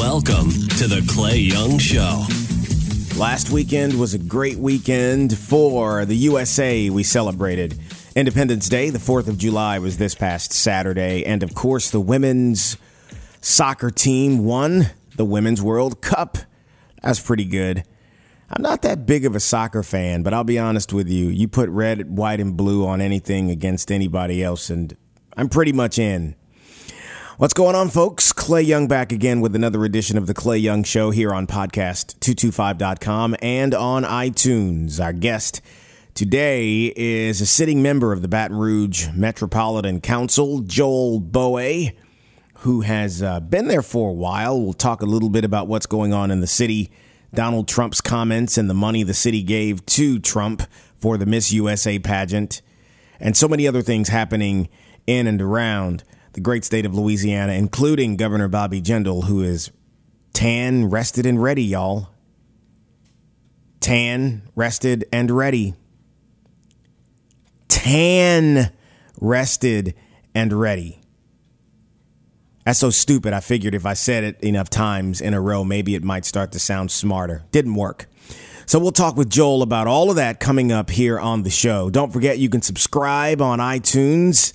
Welcome to the Clay Young Show. Last weekend was a great weekend for the USA. We celebrated Independence Day. The 4th of July was this past Saturday. And of course, the women's soccer team won the Women's World Cup. That's pretty good. I'm not that big of a soccer fan, but I'll be honest with you. You put red, white, and blue on anything against anybody else, and I'm pretty much in. What's going on, folks? Clay Young back again with another edition of The Clay Young Show here on podcast225.com and on iTunes. Our guest today is a sitting member of the Baton Rouge Metropolitan Council, Joel Boé, who has uh, been there for a while. We'll talk a little bit about what's going on in the city, Donald Trump's comments, and the money the city gave to Trump for the Miss USA pageant, and so many other things happening in and around the great state of Louisiana, including Governor Bobby Jindal, who is tan, rested, and ready, y'all. Tan, rested, and ready. Tan, rested, and ready. That's so stupid. I figured if I said it enough times in a row, maybe it might start to sound smarter. Didn't work. So we'll talk with Joel about all of that coming up here on the show. Don't forget you can subscribe on iTunes.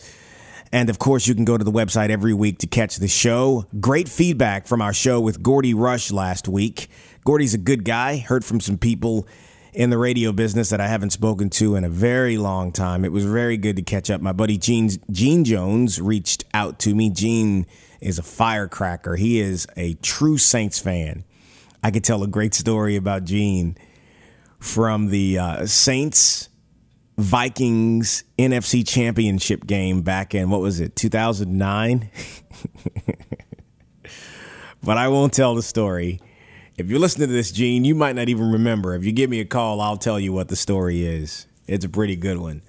And of course, you can go to the website every week to catch the show. Great feedback from our show with Gordy Rush last week. Gordy's a good guy. Heard from some people in the radio business that I haven't spoken to in a very long time. It was very good to catch up. My buddy Gene, Gene Jones reached out to me. Gene is a firecracker. He is a true Saints fan. I could tell a great story about Gene from the uh, Saints Vikings NFC Championship game back in what was it, 2009? but I won't tell the story. If you're listening to this, Gene, you might not even remember. If you give me a call, I'll tell you what the story is. It's a pretty good one.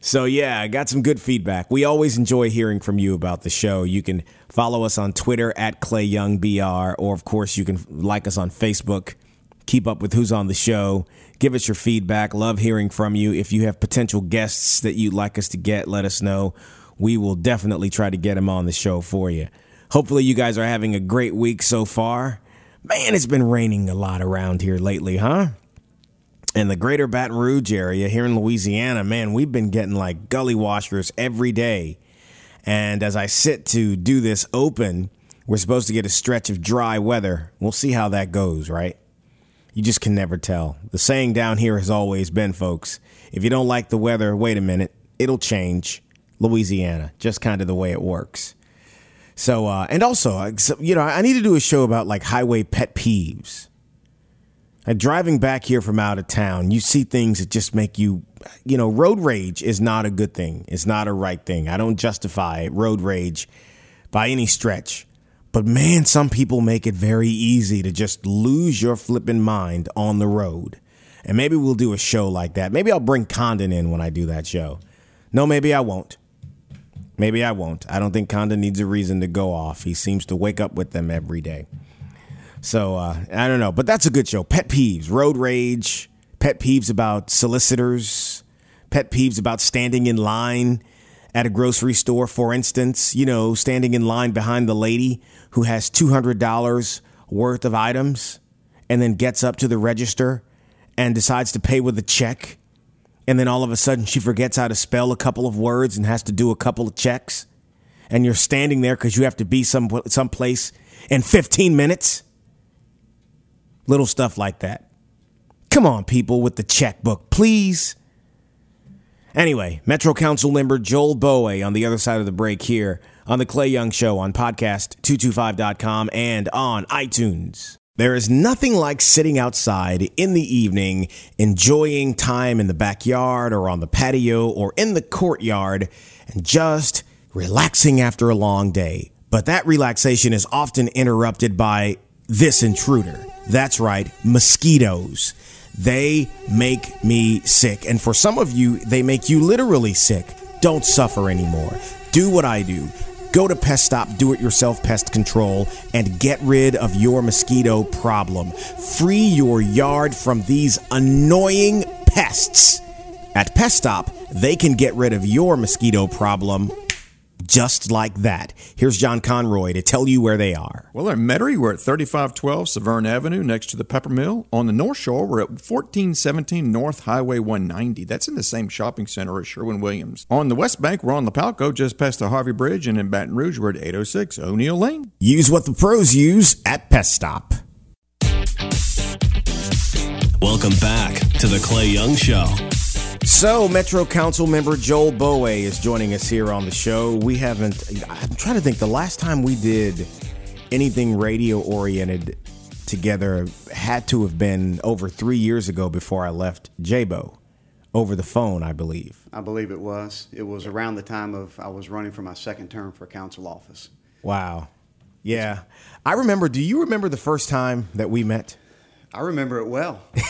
So, yeah, I got some good feedback. We always enjoy hearing from you about the show. You can follow us on Twitter at ClayYoungBR, or of course, you can like us on Facebook. Keep up with who's on the show. Give us your feedback. Love hearing from you. If you have potential guests that you'd like us to get, let us know. We will definitely try to get them on the show for you. Hopefully, you guys are having a great week so far. Man, it's been raining a lot around here lately, huh? In the greater Baton Rouge area here in Louisiana, man, we've been getting like gully washers every day. And as I sit to do this open, we're supposed to get a stretch of dry weather. We'll see how that goes, right? You just can never tell. The saying down here has always been, folks, if you don't like the weather, wait a minute, it'll change. Louisiana, just kind of the way it works. So, uh, and also, you know, I need to do a show about like highway pet peeves. Like driving back here from out of town, you see things that just make you, you know, road rage is not a good thing. It's not a right thing. I don't justify road rage by any stretch. But man, some people make it very easy to just lose your flipping mind on the road. And maybe we'll do a show like that. Maybe I'll bring Condon in when I do that show. No, maybe I won't. Maybe I won't. I don't think Condon needs a reason to go off. He seems to wake up with them every day. So uh, I don't know, but that's a good show. Pet peeves, road rage, pet peeves about solicitors, pet peeves about standing in line at a grocery store, for instance. You know, standing in line behind the lady who has two hundred dollars worth of items, and then gets up to the register and decides to pay with a check, and then all of a sudden she forgets how to spell a couple of words and has to do a couple of checks, and you're standing there because you have to be some someplace in fifteen minutes Little stuff like that. Come on, people, with the checkbook, please. Anyway, Metro Council member Joel Boé on the other side of the break here on The Clay Young Show on podcast225.com and on iTunes. There is nothing like sitting outside in the evening, enjoying time in the backyard or on the patio or in the courtyard, and just relaxing after a long day. But that relaxation is often interrupted by this intruder. That's right, mosquitoes. They make me sick. And for some of you, they make you literally sick. Don't suffer anymore. Do what I do. Go to Pest Stop Do It Yourself Pest Control and get rid of your mosquito problem. Free your yard from these annoying pests. At Pest Stop, they can get rid of your mosquito problem just like that. Here's John Conroy to tell you where they are. Well, in Metairie, we're at 3512 Severn Avenue next to the Pepper Mill. On the North Shore, we're at 1417 North Highway 190. That's in the same shopping center as Sherwin Williams. On the West Bank, we're on Lapalco, just past the Harvey Bridge, and in Baton Rouge, we're at 806 O'Neal Lane. Use what the pros use at Pest Stop. Welcome back to the Clay Young Show. So, Metro Council member Joel Boé is joining us here on the show. We haven't, I'm trying to think, the last time we did anything radio oriented together had to have been over three years ago before I left JBO over the phone, I believe. I believe it was. It was around the time of I was running for my second term for council office. Wow. Yeah. I remember, do you remember the first time that we met? I remember it well.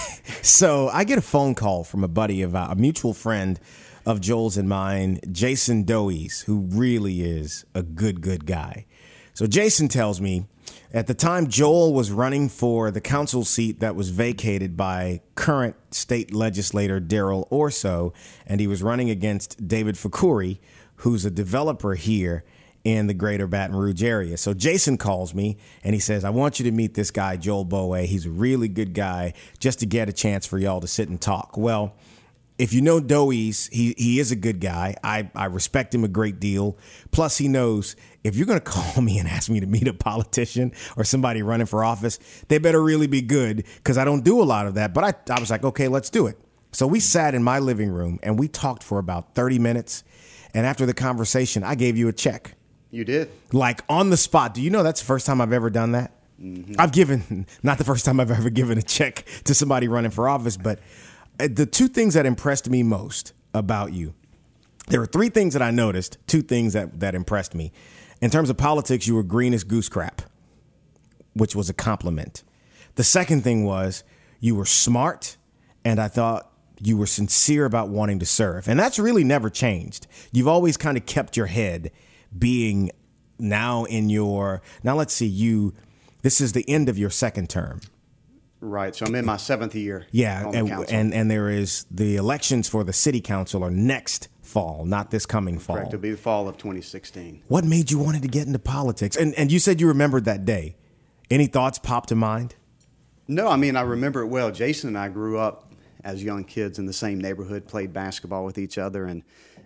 So I get a phone call from a buddy of uh, a mutual friend of Joel's and mine, Jason Doeys, who really is a good, good guy. So Jason tells me at the time Joel was running for the council seat that was vacated by current state legislator Darrell Ourso, and he was running against David Fakuri, who's a developer here in the greater Baton Rouge area. So Jason calls me and he says, I want you to meet this guy, Joel Boé. He's a really good guy, just to get a chance for y'all to sit and talk. Well, if you know Doeys, he, he is a good guy. I, I respect him a great deal. Plus, he knows if you're going to call me and ask me to meet a politician or somebody running for office, they better really be good because I don't do a lot of that. But I, I was like, okay, let's do it. So we sat in my living room and we talked for about 30 minutes. And after the conversation, I gave you a check You did. like on the spot. Do you know that's the first time I've ever done that? I've given, not the first time I've ever given a check to somebody running for office, but uh, the two things that impressed me most about you, there were three things that I noticed, two things that, that impressed me. In terms of politics, you were green as goose crap, which was a compliment. The second thing was you were smart, and I thought you were sincere about wanting to serve. And that's really never changed. You've always kind of kept your head being now in your, now let's see, you, this is the end of your second term. Right. So I'm in my seventh year. Yeah, and, and and there is the elections for the city council are next fall, not this coming fall. Correct. It'll be the fall of 2016. What made you wanted to get into politics? And and you said you remembered that day. Any thoughts pop to mind? No, I mean I remember it well. Jason and I grew up as young kids in the same neighborhood, played basketball with each other, and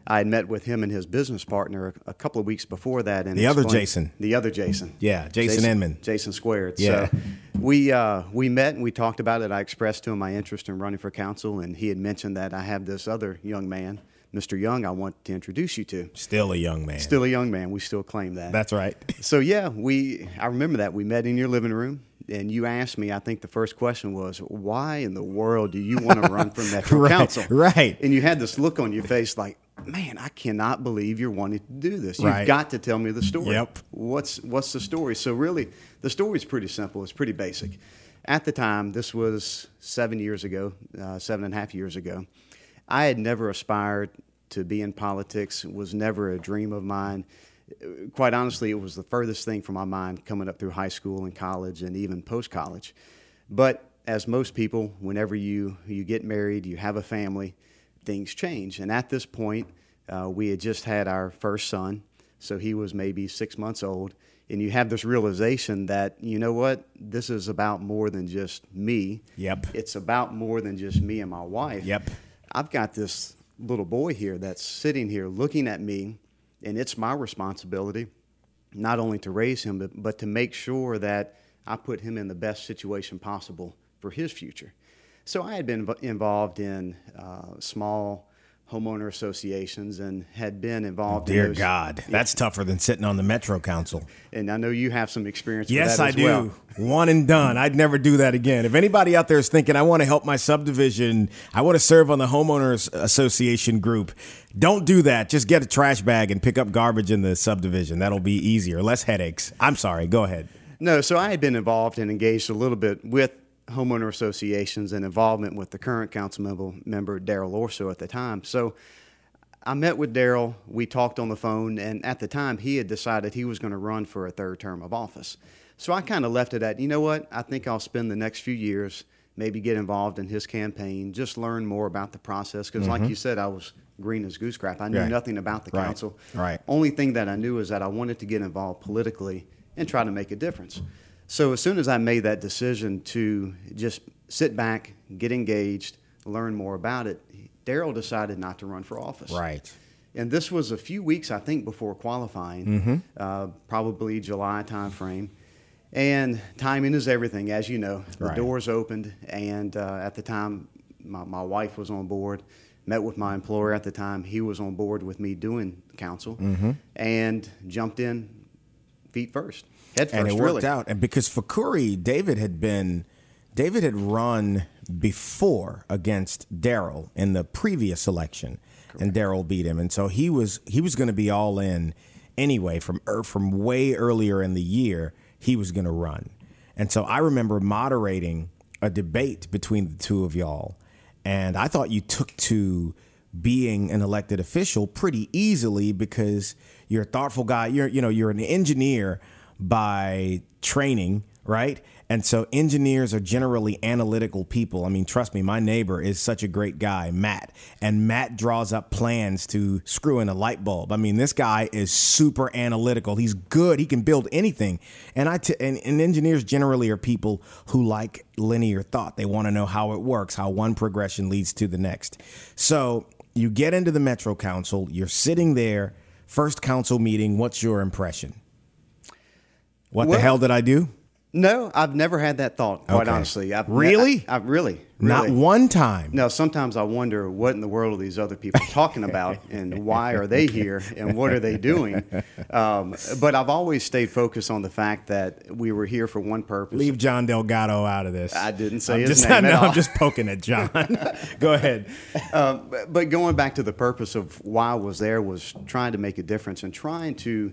I had met with him and his business partner a, a couple of weeks before that. And The other Jason. the other Jason, Yeah, Jason Inman. Jason Squared. Yeah. So we uh, we met and we talked about it. I expressed to him my interest in running for council, and he had mentioned that I have this other young man, Mr. Young, I want to introduce you to. Still a young man. Still a young man. We still claim that. That's right. So yeah, we I remember that we met in your living room, and you asked me. I think the first question was, "Why in the world do you want to run for Metro Right, Council?" right. And you had this look on your face, like, "Man, I cannot believe you're wanting to do this. You've Right. got to tell me the story. Yep. What's what's the story?" So really, the story's pretty simple. It's pretty basic. At the time, this was seven years ago, uh, seven and a half years ago. I had never aspired to be in politics. It was never a dream of mine. Quite honestly, it was the furthest thing from my mind coming up through high school and college and even post college. But as most people, whenever you, you get married, you have a family, things change. And at this point, uh, we had just had our first son, so he was maybe six months old. And you have this realization that, you know what, this is about more than just me. Yep. It's about more than just me and my wife. Yep. I've got this little boy here that's sitting here looking at me, and it's my responsibility not only to raise him, but, but to make sure that I put him in the best situation possible for his future. So I had been inv- involved in uh, small homeowner associations and had been involved in Dear those. God, that's tougher than sitting on the Metro Council. And I know you have some experience Yes, with that I do. well. One and done. I'd never do that again. If anybody out there is thinking, I want to help my subdivision, I want to serve on the homeowners association group, don't do that. Just get a trash bag and pick up garbage in the subdivision. That'll be easier, less headaches. I'm sorry. Go ahead. No, so I had been involved and engaged a little bit with homeowner associations and involvement with the current council member, member Darrell Ourso at the time. So I met with Darrell. We talked on the phone, and at the time, he had decided he was going to run for a third term of office. So I kind of left it at, you know what? I think I'll spend the next few years maybe get involved in his campaign, just learn more about the process. Because, like you said, I was green as goose crap. I knew Mm-hmm. Right. nothing about the Right. council. Right. Only thing that I knew is that I wanted to get involved politically and try to make a difference. So as soon as I made that decision to just sit back, get engaged, learn more about it, Darrell decided not to run for office. Right. And this was a few weeks, I think, before qualifying, Mm-hmm. uh, probably July timeframe. And timing is everything, as you know. The Right. doors opened, and uh, at the time, my, my wife was on board. Met with my employer at the time. He was on board with me doing council, Mm-hmm. and jumped in feet first, head first. and it worked really. out. And because for Curry, David had been, David had run before against Darrell in the previous election, and Darrell beat him, and so he was he was going to be all in anyway from er, from way earlier in the year. He was going to run, and so I remember moderating a debate between the two of y'all, and I thought you took to being an elected official pretty easily because you're a thoughtful guy. You're you know you're an engineer by training, right? And so engineers are generally analytical people. I mean, trust me, my neighbor is such a great guy, Matt. And Matt draws up plans to screw in a light bulb. I mean, this guy is super analytical. He's good. He can build anything. And I t- and, and engineers generally are people who like linear thought. They want to know how it works, how one progression leads to the next. So you get into the Metro Council, you're sitting there, first council meeting. What's your impression? What the hell did I do? No, I've never had that thought. Quite Okay. honestly, I've, Really? I, I really, Not really. one time. No, sometimes I wonder what in the world are these other people talking about, and why are they here, and what are they doing? Um, but I've always stayed focused on the fact that we were here for one purpose. Leave John Delgado out of this. I didn't say I'm his just, name no, at all. I'm just poking at John. Go ahead. Um, but going back to the purpose of why I was there was trying to make a difference and trying to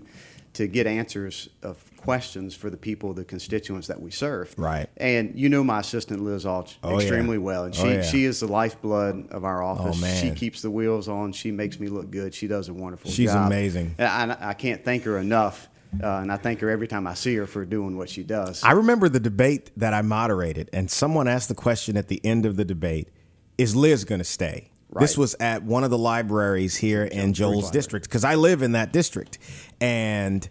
to get answers of questions for the people, the constituents that we serve. Right. And you know my assistant Liz Alch Oh, yeah. extremely well, and Oh, she yeah. she is the lifeblood of our office. man. She keeps the wheels on. She makes me look good. She does a wonderful She's job. amazing. And I, I can't thank her enough. Uh, and I thank her every time I see her for doing what she does. I remember the debate that I moderated, and someone asked the question at the end of the debate Is Liz going to stay? This was at one of the libraries here in Joel's district because I live in that district. And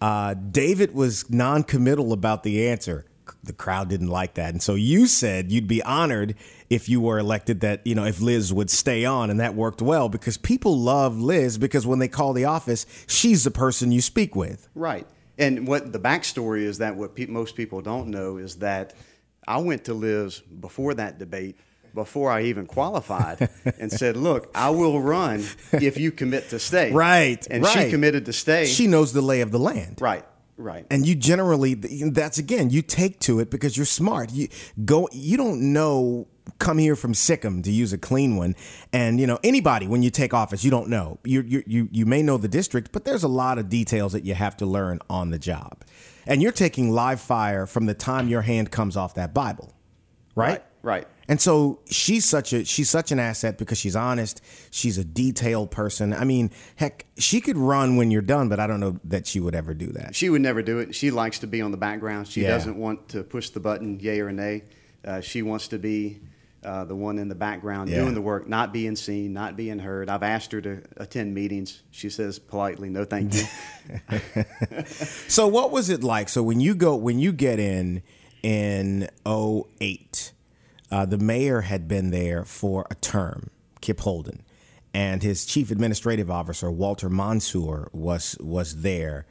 uh, David was non committal about the answer. The crowd didn't like that. And so you said you'd be honored if you were elected that, you know, if Liz would stay on. And that worked well because people love Liz because when they call the office, she's the person you speak with. Right. And what the backstory is that what pe- most people don't know is that I went to Liz before that debate, before I even qualified, and said, "Look, I will run if you commit to stay." Right, And right. she committed to stay. She knows the lay of the land. right. Right. and you generally that's again you take to it because you're smart you go you don't know come here from Sikkim to use a clean one and you know anybody when you take office you don't know you you you, you may know the district but there's a lot of details that you have to learn on the job and you're taking live fire from the time your hand comes off that bible right Right. Right. and so she's such a she's such an asset because she's honest. She's a detailed person. I mean, heck, she could run when you're done, but I don't know that she would ever do that. She would never do it. She likes to be on the background. She Yeah. doesn't want to push the button, yay or nay. Uh, she wants to be uh, the one in the background Yeah. doing the work, not being seen, not being heard. I've asked her to attend meetings. She says politely, "No, thank you." So what was it like? So when you go when you get in in 08, uh, the mayor had been there for a term, Kip Holden, and his chief administrative officer Walter Monsour was was there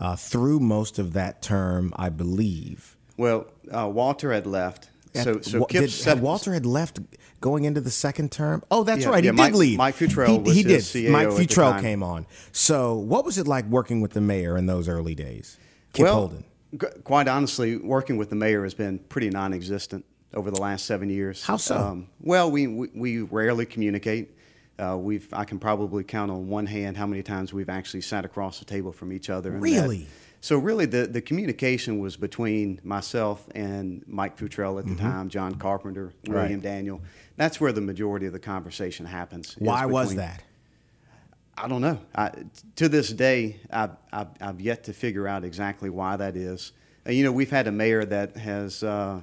uh, through most of that term, I believe. well, uh, Walter had left, so so did, had Walter had left going into the second term. Oh, that's Yeah, right. yeah, he Mike- did leave. Mike Futrell He, he did. CAO Mike Futrell came on. So, what was it like working with the mayor in those early days? Kip well, Holden. g- quite honestly, working with the mayor has been pretty non-existent over the last seven years. How so? Um, well, we, we we rarely communicate. Uh, we've I can probably count on one hand how many times we've actually sat across the table from each other. and. Really? So really, the, the communication was between myself and Mike Futrell at the Mm-hmm. time, John Carpenter, William Daniel. That's where the majority of the conversation happens. Why was that? I don't know. I, to this day, I've, I've, I've yet to figure out exactly why that is. Uh, you know, we've had a mayor that has, uh,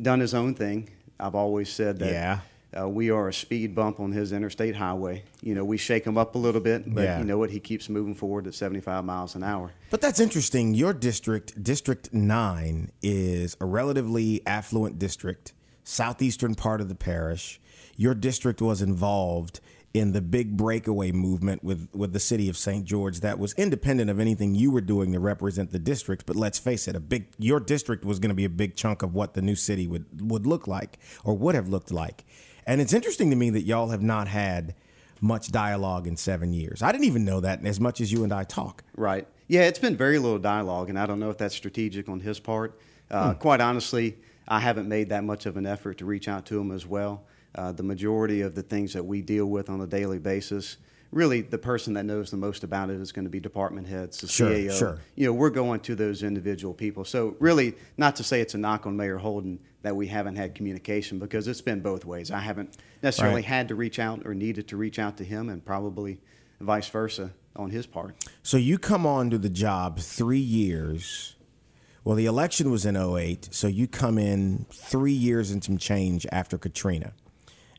done his own thing. I've always said that Yeah. uh, we are a speed bump on his interstate highway. You know, we shake him up a little bit, but Yeah. you know what? He keeps moving forward at 75 miles an hour. But that's interesting. Your district, District 9, is a relatively affluent district, southeastern part of the parish. Your district was involved in the big breakaway movement with, with the city of St. George that was independent of anything you were doing to represent the district. But let's face it, a big your district was going to be a big chunk of what the new city would, would look like or would have looked like. And it's interesting to me that y'all have not had much dialogue in seven years. I didn't even know that as much as you and I talk. Right. Yeah, it's been very little dialogue, and I don't know if that's strategic on his part. Uh, Quite honestly, I haven't made that much of an effort to reach out to him as well. Uh, the majority of the things that we deal with on a daily basis, really, the person that knows the most about it is going to be department heads, the Sure, CAO. sure. You know, we're going to those individual people. So, really, not to say it's a knock on Mayor Holden that we haven't had communication because it's been both ways. I haven't necessarily Right. had to reach out or needed to reach out to him, and probably vice versa on his part. So you come on to the job three years. Well, the election was in 08, so you come in three years and some change after Katrina.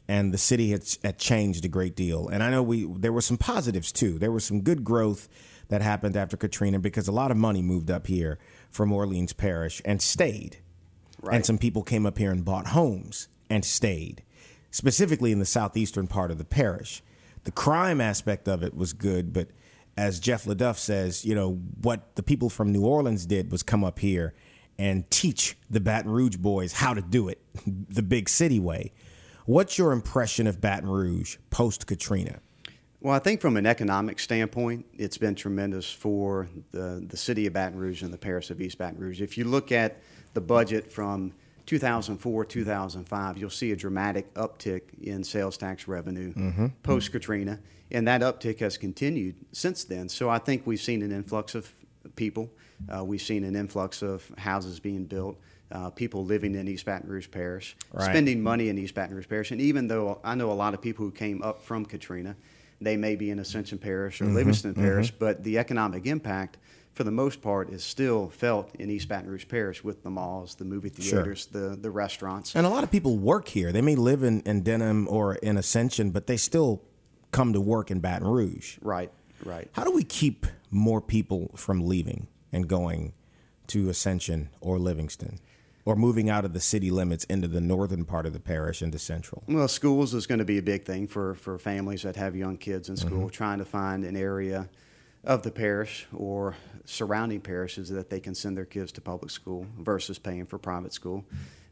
And the city had, had changed a great deal. And I know we there were some positives too. There was some good growth that happened after Katrina because a lot of money moved up here from Orleans Parish and stayed. Right. And some people came up here and bought homes and stayed, specifically in the southeastern part of the parish. The crime aspect of it was good, but as Jeff LeDuff says, you know, what the people from New Orleans did was come up here and teach the Baton Rouge boys how to do it the big city way. What's your impression of Baton Rouge post Katrina? Well, I think from an economic standpoint, it's been tremendous for the, the city of Baton Rouge and the parish of East Baton Rouge. If you look at the budget from 2004 2005, you'll see a dramatic uptick in sales tax revenue post Katrina, and that uptick has continued since then. So I think we've seen an influx of people. Uh, we've seen an influx of houses being built, uh, people living in East Baton Rouge Parish, Right. spending money in East Baton Rouge Parish. And even though I know a lot of people who came up from Katrina, they may be in Ascension Parish or Livingston Parish, but the economic impact, for the most part, is still felt in East Baton Rouge Parish with the malls, the movie Sure. theaters, the, the restaurants. And a lot of people work here. They may live in, in Denham or in Ascension, but they still come to work in Baton Rouge. Right, right. How do we keep more people from leaving and going to Ascension or Livingston or moving out of the city limits into the northern part of the parish into central? Well, schools is going to be a big thing for, for families that have young kids in school, trying to find an area of the parish or surrounding parishes that they can send their kids to public school versus paying for private school.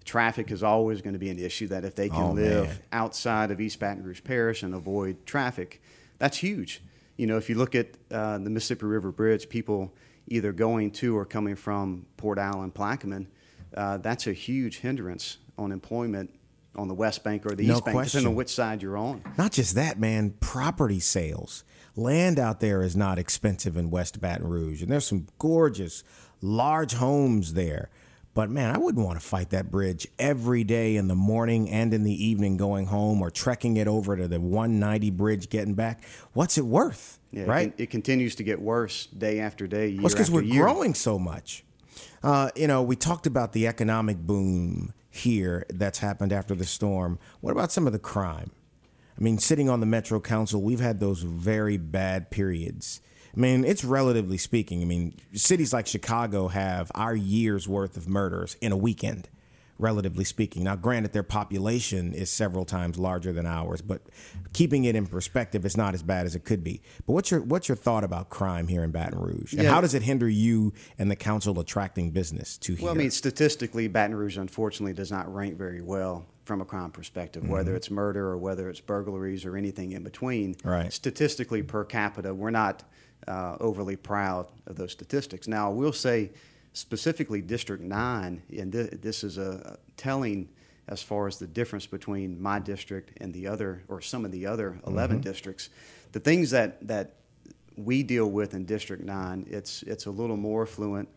Traffic is always going to be an issue that if they can Oh, live man. outside of East Baton Rouge Parish and avoid traffic, that's huge. You know, if you look at uh, the Mississippi River Bridge, people either going to or coming from Port Allen, Plaquemine, uh, that's a huge hindrance on employment on the West Bank or the No East Bank, question. depending on which side you're on. Not just that, man, property sales. Land out there is not expensive in West Baton Rouge, and there's some gorgeous, large homes there. But man, I wouldn't want to fight that bridge every day in the morning and in the evening going home or trekking it over to the 190 bridge getting back. What's it worth? Yeah, right? It, it continues to get worse day after day, year Well, it's because we're year. growing so much. Uh, you know, we talked about the economic boom here that's happened after the storm. What about some of the crime? I mean, sitting on the Metro Council, we've had those very bad periods. I mean, it's relatively speaking. I mean, cities like Chicago have our year's worth of murders in a weekend, relatively speaking. Now, granted, their population is several times larger than ours, but keeping it in perspective, it's not as bad as it could be. But what's your what's your thought about crime here in Baton Rouge, and Yeah. how does it hinder you and the council attracting business to here? Well, I mean, statistically, Baton Rouge unfortunately does not rank very well from a crime perspective, whether it's murder or whether it's burglaries or anything in between. Right. Statistically, per capita, we're not uh, overly proud of those statistics. Now, I will say specifically District 9, and th- this is a telling as far as the difference between my district and the other, or some of the other 11 districts. The things that, that we deal with in District 9, it's, it's a little more affluent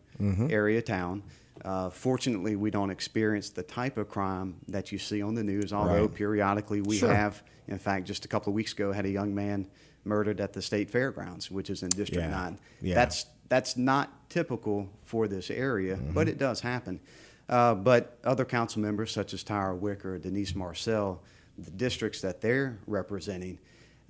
area town. Uh, fortunately, we don't experience the type of crime that you see on the news, although Right. periodically we Sure. have. In fact, just a couple of weeks ago, had a young man murdered at the state fairgrounds, which is in District Yeah. 9. Yeah. That's, that's not typical for this area, Mm-hmm. but it does happen. Uh, but other council members, such as Tara Wicker, Denise Marcelle, the districts that they're representing,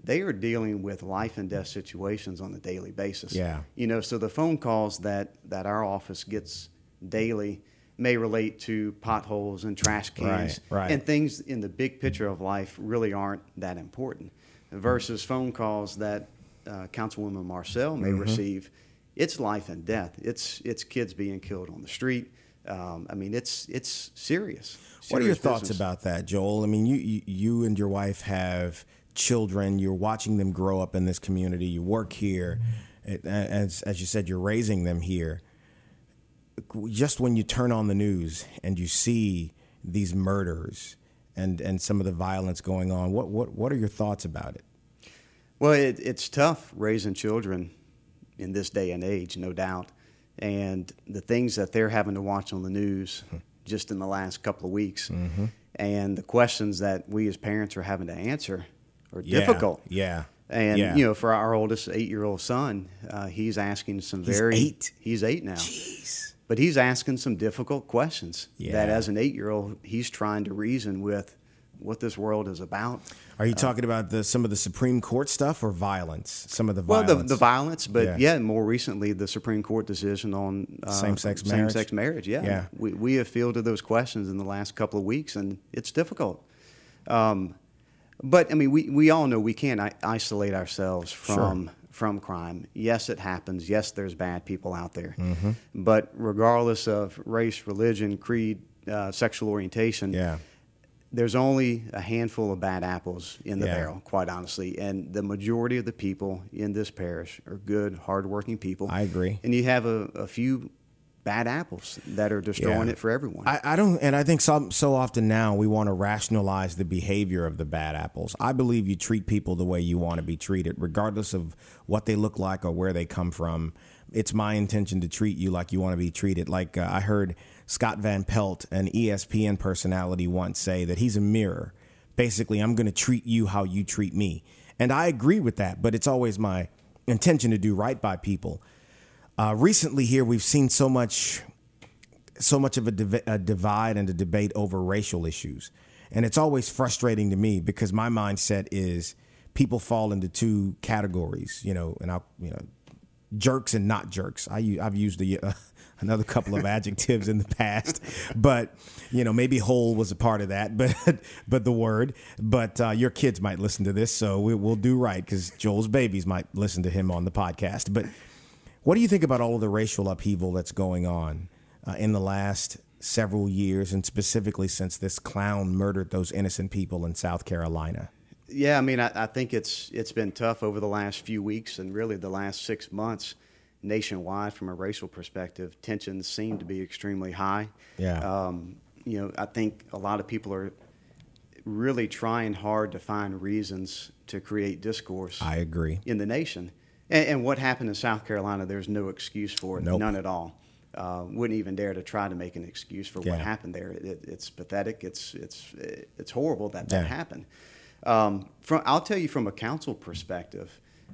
they are dealing with life and death situations on a daily basis. Yeah. You know, so the phone calls that, that our office gets daily may relate to potholes and trash cans Right, right. and things in the big picture of life really aren't that important versus phone calls that uh, Councilwoman Marcelle may Mm-hmm. receive. It's life and death. It's it's kids being killed on the street. Um, I mean, it's it's serious. What are your Serious thoughts about that, Joel? I mean, you, you you and your wife have children. You're watching them grow up in this community. You work here, as as you said, you're raising them here. Just when you turn on the news and you see these murders and and some of the violence going on, what what what are your thoughts about it? Well, it, it's tough raising children in this day and age, no doubt. And the things that they're having to watch on the news just in the last couple of weeks, Mm-hmm. and the questions that we as parents are having to answer are Yeah, difficult. Yeah. And yeah. you know, for our oldest eight-year-old son, uh, he's asking some He's very eight? He's eight now, Jeez. but he's asking some difficult questions that, as an eight-year-old, he's trying to reason with what this world is about. Are you talking about the some of the Supreme Court stuff or violence? Some of the Well, the, the violence, but Yeah. yeah. more recently, the Supreme Court decision on uh, Same-sex marriage? Same-sex marriage, yeah. Yeah. We, we have fielded those questions in the last couple of weeks, and it's difficult. Um, but I mean, we, we all know we can't I- isolate ourselves from from crime. Yes, it happens. Yes, there's bad people out there. Mm-hmm. But regardless of race, religion, creed, uh, sexual orientation, Yeah. There's only a handful of bad apples in the Yeah. barrel, quite honestly. And the majority of the people in this parish are good, hardworking people. I agree. And you have a, a few bad apples that are destroying Yeah. it for everyone. I, I don't, and I think so, so often now we want to rationalize the behavior of the bad apples. I believe you treat people the way you want to be treated, regardless of what they look like or where they come from. It's my intention to treat you like you want to be treated. Like uh, I heard Scott Van Pelt, an ESPN personality, once say that he's a mirror. Basically, I'm going to treat you how you treat me. And I agree with that, but it's always my intention to do right by people. Uh, recently, here we've seen so much so much of a, div- a divide and a debate over racial issues. And it's always frustrating to me because my mindset is people fall into two categories, you know, and I, you know, jerks and not jerks. I, have used the uh, another couple of adjectives in the past, but you know, maybe whole was a part of that, but but the word. But uh, your kids might listen to this, so we, we'll do right because Joel's babies might listen to him on the podcast. But what do you think about all of the racial upheaval that's going on uh, in the last several years, and specifically since this clown murdered those innocent people in South Carolina? Yeah, I mean, I, I think it's it's been tough over the last few weeks and really the last six months nationwide from a racial perspective. Tensions seem to be extremely high. Yeah. Um, you know, I think a lot of people are really trying hard to find reasons to create discourse I agree. in the nation. And, and what happened in South Carolina, there's no excuse for it, Nope. none at all. Uh, wouldn't even dare to try to make an excuse for Yeah. what happened there. It, it's pathetic. It's it's it's horrible that Yeah. that happened. Um, from I'll tell you from a council perspective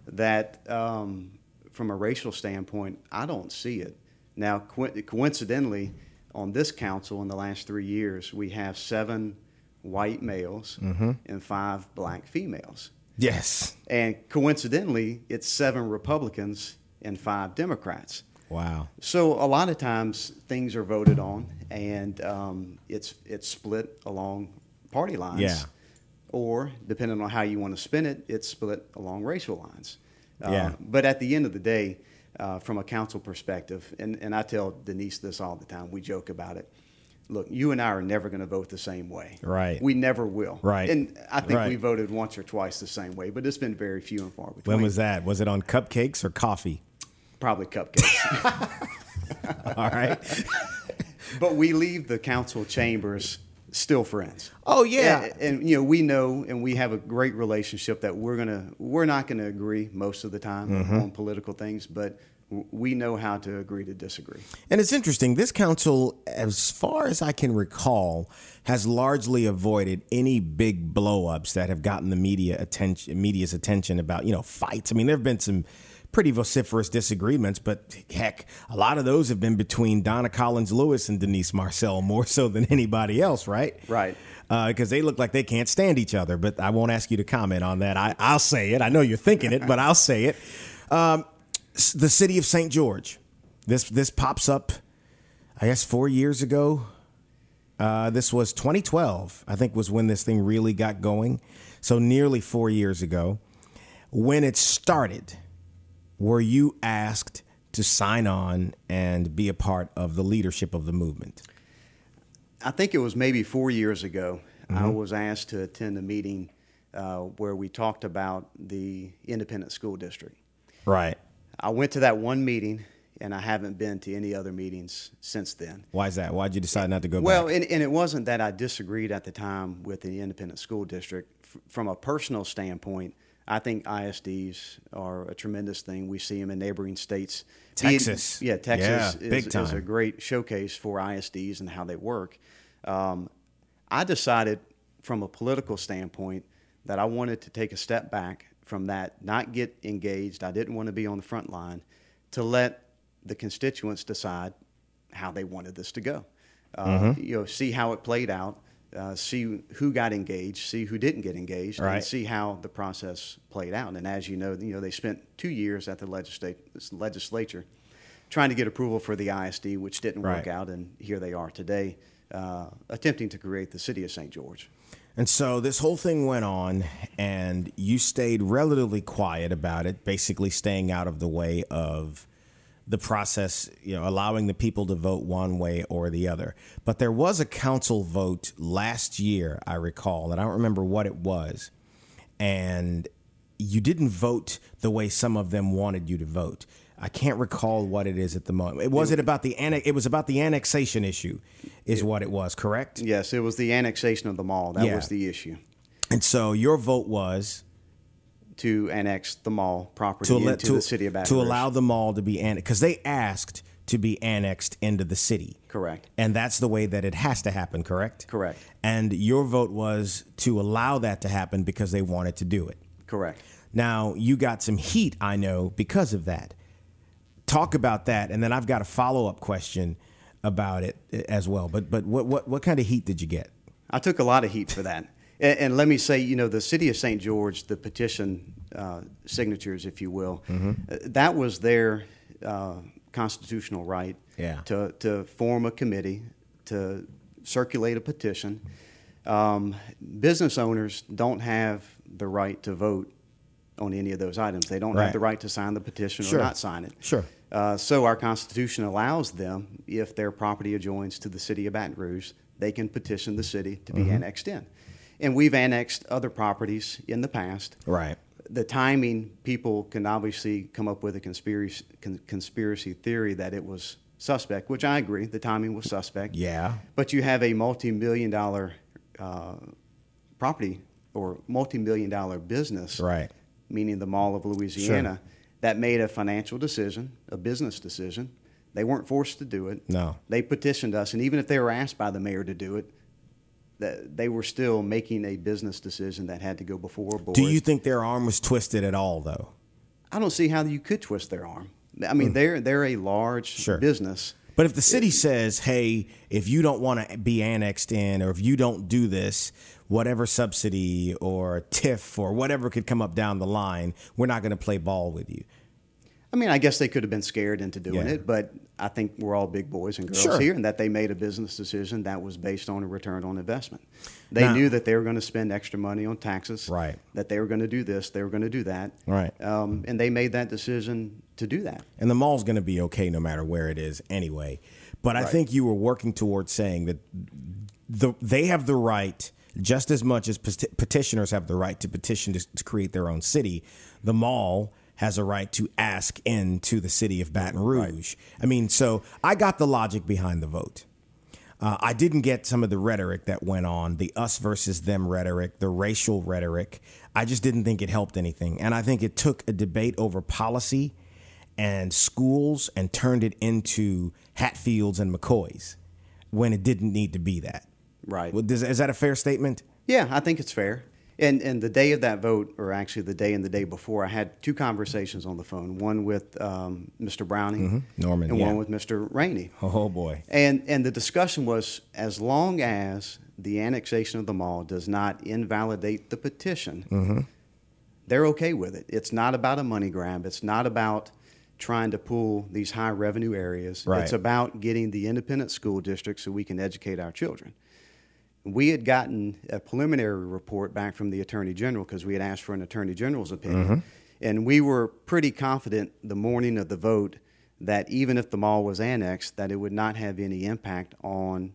that um, from a racial standpoint, I don't see it. Now, co- coincidentally, on this council in the last three years, we have seven white males Mm-hmm. and five black females. Yes. And coincidentally, it's seven Republicans and five Democrats. Wow. So a lot of times things are voted on, and um, it's it's split along party lines. Yeah. Or depending on how you want to spin it, it's split along racial lines. Uh, Yeah. But at the end of the day, uh, from a council perspective, and, and I tell Denise this all the time, we joke about it. Look, you and I are never going to vote the same way. Right. We never will. Right. And I think Right. we voted once or twice the same way, but it's been very few and far between. When was that? Was it on cupcakes or coffee? Probably cupcakes. All right. but we leave the council chambers still friends. Oh, yeah. and, and, you know we know, and we have a great relationship that we're gonna we're not gonna agree most of the time Mm-hmm. on political things, but we know how to agree to disagree. And it's interesting. This council, as far as I can recall, has largely avoided any big blowups that have gotten the media attention, media's attention about you know fights. I mean, there have been some pretty vociferous disagreements, but heck, a lot of those have been between Donna Collins Lewis and Denise Marcelle more so than anybody else, right? Right. Because uh, they look like they can't stand each other. But I won't ask you to comment on that. I, I'll say it. I know you're thinking it, but I'll say it. Um, the city of St. George. This this pops up, I guess, four years ago. Uh, this was 2012, I think, was when this thing really got going. So nearly four years ago. When it started, were you asked to sign on and be a part of the leadership of the movement? I think it was maybe four years ago. Mm-hmm. I was asked to attend a meeting uh, where we talked about the independent school district. Right. I went to that one meeting, and I haven't been to any other meetings since then. Why is that? Why did you decide not to go well, back? and, and it wasn't that I disagreed at the time with the independent school district. F- from a personal standpoint, I think ISDs are a tremendous thing. We see them in neighboring states. Texas. yeah, Texas yeah, is, is, a great showcase for ISDs and how they work. Um, I decided from a political standpoint that I wanted to take a step back from that, not get engaged. I didn't want to be on the front line, to let the constituents decide how they wanted this to go. Uh, mm-hmm. You know, see how it played out, uh, see who got engaged, see who didn't get engaged, right. and see how the process played out. And as you know, you know they spent two years at the legislature trying to get approval for the ISD, which didn't right. work out, and here they are today, uh, attempting to create the city of St. George. And so this whole thing went on, and you stayed relatively quiet about it, basically staying out of the way of the process, you know, allowing the people to vote one way or the other. But there was a council vote last year, I recall, and I don't remember what it was. And you didn't vote the way some of them wanted you to vote. I can't recall what it is at the moment. Was it about the annex? It was about the annexation issue, is it, what it was. Correct? Yes, it was the annexation of the mall. That yeah. was the issue. And so your vote was to annex the mall property to, into to, the city of Baton to Rouge. allow the mall to be annexed because they asked to be annexed into the city. Correct. And that's the way that it has to happen. Correct. Correct. And your vote was to allow that to happen because they wanted to do it. Correct. Now you got some heat, I know, because of that. Talk about that, and then I've got a follow up question about it eh, as well. But but what what what kind of heat did you get? I took a lot of heat for that. And, and, let me say, you know, the city of St. George, the petition uh, signatures, if you will, mm-hmm. uh, that was their uh, constitutional right yeah. to, to form a committee, to circulate a petition. Um, business owners don't have the right to vote on any of those items. They don't right. have the right to sign the petition sure. or not sign it. Sure. Uh, so our Constitution allows them, if their property adjoins to the city of Baton Rouge, they can petition the city to be mm-hmm. annexed in and we've annexed other properties in the past. Right. The timing, people can obviously come up with a conspiracy con- conspiracy theory that it was suspect, which I agree. The timing was suspect. Yeah. But you have a multi-million dollar uh, property or multi-million dollar business, right? Meaning the Mall of Louisiana, sure. that made a financial decision, a business decision. They weren't forced to do it. No. They petitioned us, and even if they were asked by the mayor to do it, that they were still making a business decision that had to go before a board. Do you think their arm was twisted at all, though? I don't see how you could twist their arm. I mean, mm. they're they're a large sure. business. But if the city it, says, "Hey, if you don't want to be annexed in, or if you don't do this, whatever subsidy or TIF or whatever could come up down the line, we're not going to play ball with you." I mean, I guess they could have been scared into doing yeah. it, but I think we're all big boys and girls sure. here, and that they made a business decision that was based on a return on investment. They now, knew that they were going to spend extra money on taxes, right? That they were going to do this, they were going to do that, right? Um, and they made that decision to do that. And the mall's going to be okay no matter where it is anyway. But right. I think you were working towards saying that the they have the right just as much as petitioners have the right to petition to, to create their own city. The mall has a right to ask into the city of Baton Rouge. Right. I mean, so I got the logic behind the vote. Uh, I didn't get some of the rhetoric that went on, the us versus them rhetoric, the racial rhetoric. I just didn't think it helped anything. And I think it took a debate over policy and schools and turned it into Hatfields and McCoys when it didn't need to be that. Right. Is that a fair statement? Yeah, I think it's fair. And and the day of that vote, or actually the day and the day before, I had two conversations on the phone. One with um, Mr. Browning, Mm-hmm. Norman, and yeah. one with Mr. Rainey. Oh boy. And and the discussion was as long as the annexation of the mall does not invalidate the petition, Mm-hmm. they're okay with it. It's not about a money grab. It's not about trying to pull these high revenue areas. Right. It's about getting the independent school districts so we can educate our children. We had gotten a preliminary report back from the Attorney General because we had asked for an Attorney General's opinion. Mm-hmm. And we were pretty confident the morning of the vote that even if the mall was annexed, that it would not have any impact on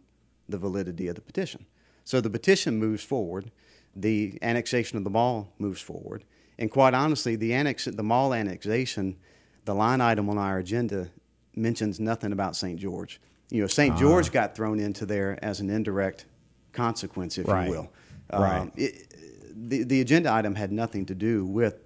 the validity of the petition. So the petition moves forward, the annexation of the mall moves forward, and quite honestly, the annex, the mall annexation, the line item on our agenda mentions nothing about St. George. You know, St. Ah. George got thrown into there as an indirect consequence, if Right. you will. Right. Um, it, the the agenda item had nothing to do with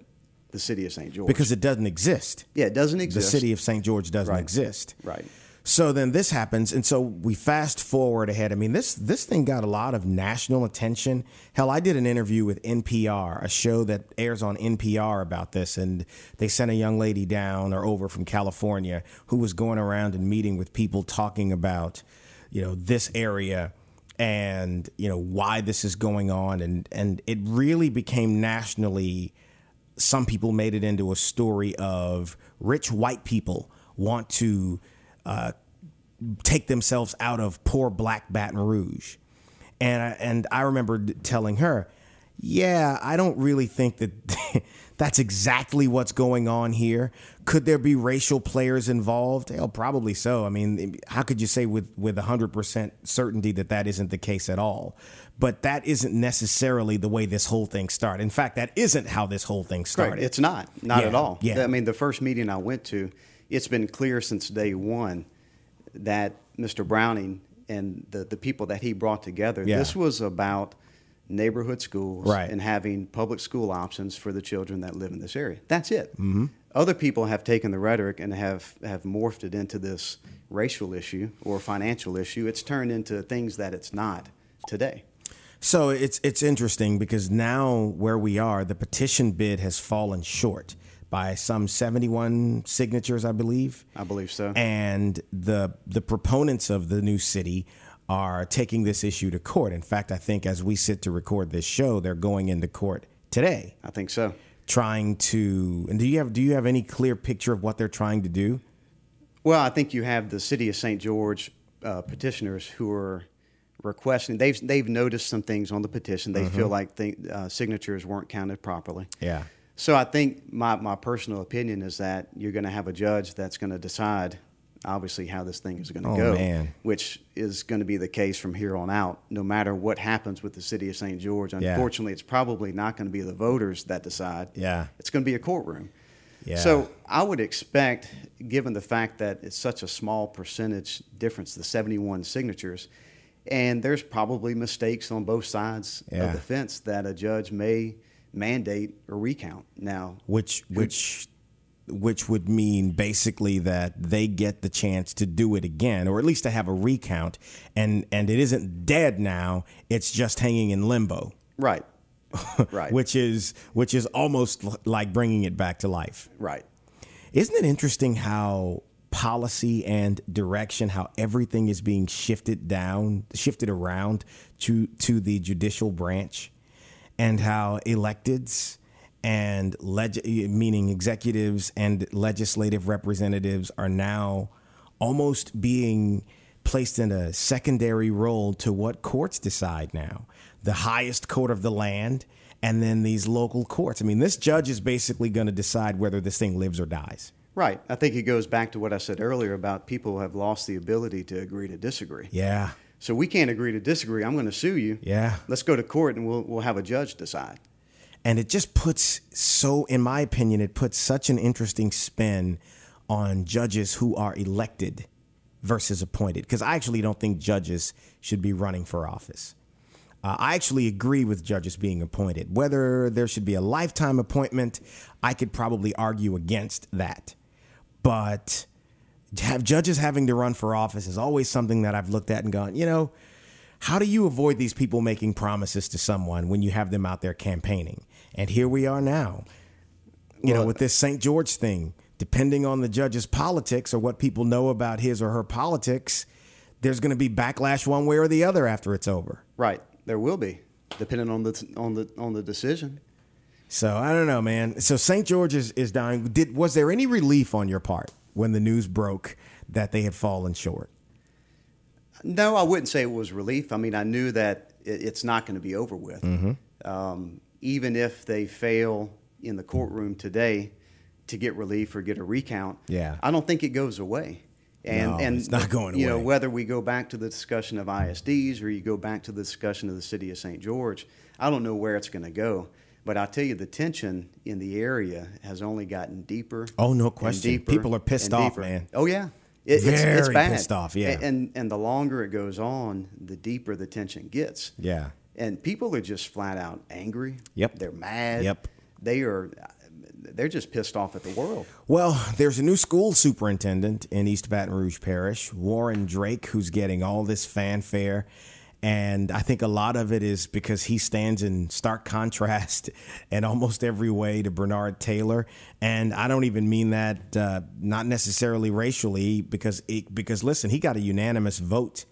the city of St. George Because it doesn't exist. yeah, it doesn't exist. The city of St. George doesn't Right. exist. Right. So then this happens, and so we fast forward ahead. I mean, this this thing got a lot of national attention. Hell, I did an interview with NPR, a show that airs on NPR about this, and they sent a young lady down or over from California who was going around and meeting with people talking about, you know, this area and you know why this is going on, and and it really became nationally some people made it into a story of rich white people want to uh, take themselves out of poor black Baton Rouge. And I, and I remember telling her, yeah, I don't really think that that's exactly what's going on here. Could there be racial players involved? Hell, probably so. I mean, how could you say with with 100% certainty that that isn't the case at all? But that isn't necessarily the way this whole thing started. In fact, that isn't how this whole thing started. Right. It's not. Not Yeah, at all. yeah. I mean, the first meeting I went to, it's been clear since day one that Mr. Browning and the, the people that he brought together, Yeah. this was about neighborhood schools Right. and having public school options for the children that live in this area. That's it. Mm-hmm. Other people have taken the rhetoric and have, have morphed it into this racial issue or financial issue. It's turned into things that it's not today. So it's it's interesting because now where we are, the petition bid has fallen short by some 71 signatures, I believe. I believe so. And the the proponents of the new city are taking this issue to court. In fact, I think as we sit to record this show, they're going into court today I think so. trying to and do you have do you have any clear picture of what they're trying to do? Well, I think you have the city of St. George uh, petitioners who are requesting. They've they've noticed some things on the petition. They feel like the uh, signatures weren't counted properly. Yeah. So I think my my personal opinion is that you're going to have a judge that's going to decide, obviously, how this thing is going to Oh, go. man. Which is going to be the case from here on out, no matter what happens with the city of St. George. Yeah. Unfortunately, it's probably not going to be the voters that decide. Yeah. It's going to be a courtroom. Yeah. So I would expect, given the fact that it's such a small percentage difference, the 71 signatures, and there's probably mistakes on both sides Yeah. of the fence, that a judge may mandate a recount. Now, which which which would mean basically that they get the chance to do it again or at least to have a recount. And and it isn't dead now it's just hanging in limbo. Right, right, which is which is almost l- like bringing it back to life. Right. isn't it interesting how policy and direction how everything is being shifted down shifted around to to the judicial branch? And how electeds and leg- meaning executives and legislative representatives are now almost being placed in a secondary role to what courts decide now the highest court of the land and then these local courts i mean this judge is basically going to decide whether this thing lives or dies Right. I think it goes back to what I said earlier about people have lost the ability to agree to disagree. yeah So we can't agree to disagree. I'm going to sue you. Yeah. Let's go to court and we'll, we'll have a judge decide. And it just puts so in my opinion it puts such an interesting spin on judges who are elected versus appointed. Because i actually don't think judges should be running for office. Uh, i actually agree with judges being appointed. Whether there should be a lifetime appointment i could probably argue against that. But have judges having to run for office is always something that i've looked at and gone you know How do you avoid these people making promises to someone when you have them out there campaigning? And here we are now. You know, with this St. George thing, depending on the judge's politics or what people know about his or her politics, there's going to be backlash one way or the other after it's over. Right. There will be, depending on the on the on the decision. So I don't know, man. So St. George is, is dying. Did was there any relief on your part when the news broke that they had fallen short? No, I wouldn't say it was relief. I mean, I knew that it, it's not going to be over with. Mm-hmm. Um, even if they fail in the courtroom today to get relief or get a recount, Yeah. I don't think it goes away. And No, and it's not going you know whether we go back to the discussion of ISDs or you go back to the discussion of the city of St. George, I don't know where it's going to go. But I'll tell you, the tension in the area has only gotten deeper. Oh, no question. deeper People are pissed off, man. Oh yeah, it, it's, it's Very bad. pissed off, yeah. And, and and the longer it goes on, the deeper the tension gets. Yeah. And people are just flat out angry. Yep. They're mad. Yep. They are. They're just pissed off at the world. Well, there's a new school superintendent in East Baton Rouge Parish, Warren Drake, who's getting all this fanfare. And I think a lot of it is because he stands in stark contrast in almost every way to Bernard Taylor. And I don't even mean that uh, not necessarily racially, because it, because listen, he got a unanimous vote.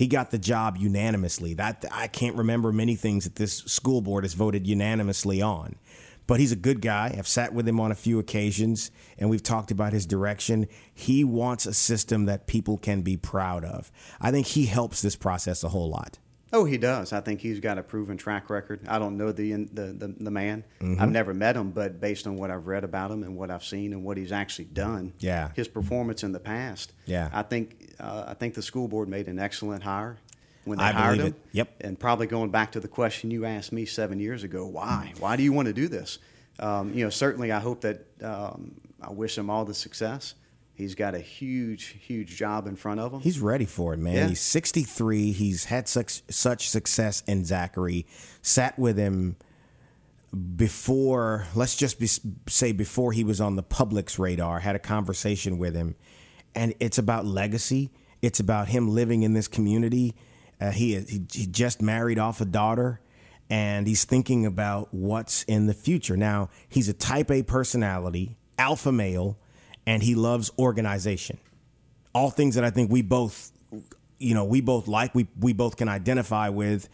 He got the job unanimously. That I can't remember many things that this school board has voted unanimously on. But he's a good guy. I've sat with him on a few occasions and we've talked about his direction. He wants a system that people can be proud of. I think he helps this process a whole lot. Oh, he does. I think he's got a proven track record. I don't know the the the, the man. Mm-hmm. I've never met him, but based on what I've read about him and what I've seen and what he's actually done, Yeah. his performance in the past, Yeah. I think uh, I think the school board made an excellent hire when they I hired him. it. Yep. And probably going back to the question you asked me seven years ago, why? Why do you want to do this? Um, you know, certainly, I hope that um, I wish him all the success. He's got a huge, huge job in front of him. He's ready for it, man. Yeah. He's 63. He's had such such success in Zachary. Sat with him before, let's just be, say before he was on the public's radar. Had a conversation with him, and it's about legacy. It's about him living in this community. Uh, he, he he just married off a daughter, and he's thinking about what's in the future. Now he's a Type A personality, alpha male, and he loves organization all things that I think we both, you know, we both like, we we both can identify with.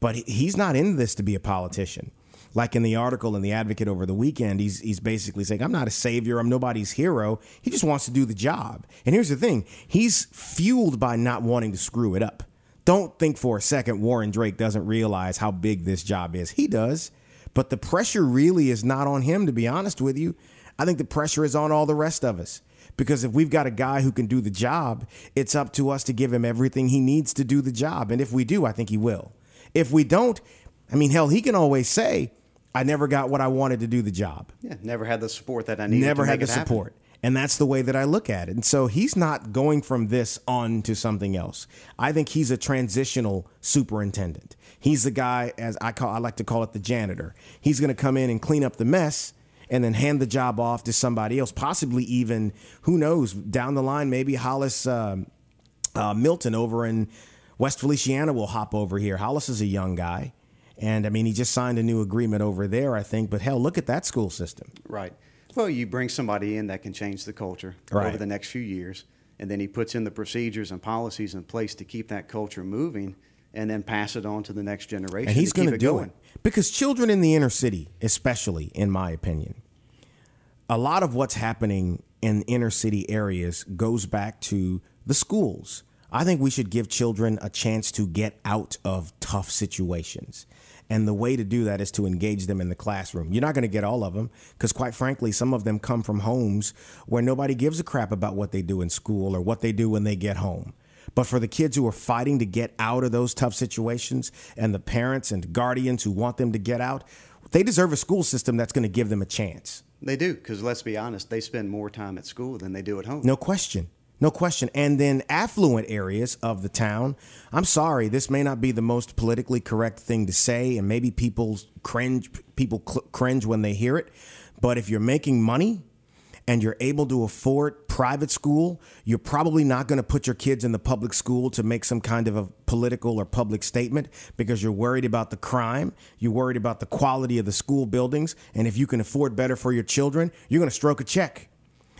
But he's not in this to be a politician. Like in the article in the Advocate over the weekend, he's he's basically saying, "I'm not a savior. I'm nobody's hero. He just wants to do the job." And here's the thing: he's fueled by not wanting to screw it up. Don't think for a second Warren Drake doesn't realize how big this job is. He does, but the pressure really is not on him. To be honest with you, I think the pressure is on all the rest of us. Because if we've got a guy who can do the job, it's up to us to give him everything he needs to do the job. And if we do, I think he will. If we don't, I mean, hell, he can always say, I never got what I wanted to do the job. yeah, never had the support that I needed. Never to had the support. And that's the way that I look at it. And so he's not going from this on to something else. I think he's a transitional superintendent. He's the guy, as I call, I like to call it the janitor. He's going to come in and clean up the mess and then hand the job off to somebody else, possibly even, who knows, down the line, maybe Hollis um, uh, Milton over in West Feliciana will hop over here. Hollis is a young guy. And I mean, he just signed a new agreement over there, I think. But hell, look at that school system. Right. Well, you bring somebody in that can change the culture Right. over the next few years, and then he puts in the procedures and policies in place to keep that culture moving, and then pass it on to the next generation. and he's going going to do it because children in the inner city, especially in my opinion, a lot of what's happening in inner city areas goes back to the schools. I think we should give children a chance to get out of tough situations. And the way to do that is to engage them in the classroom. You're not going to get all of them because, quite frankly, some of them come from homes where nobody gives a crap about what they do in school or what they do when they get home. But for the kids who are fighting to get out of those tough situations and the parents and guardians who want them to get out, they deserve a school system that's going to give them a chance. They do, because let's be honest, they spend more time at school than they do at home. No question. No question. And then affluent areas of the town. I'm sorry, this may not be the most politically correct thing to say, and maybe people cringe. People cl- cringe when they hear it. But if you're making money and you're able to afford private school, you're probably not going to put your kids in the public school to make some kind of a political or public statement because you're worried about the crime, you're worried about the quality of the school buildings, and if you can afford better for your children, you're going to stroke a check.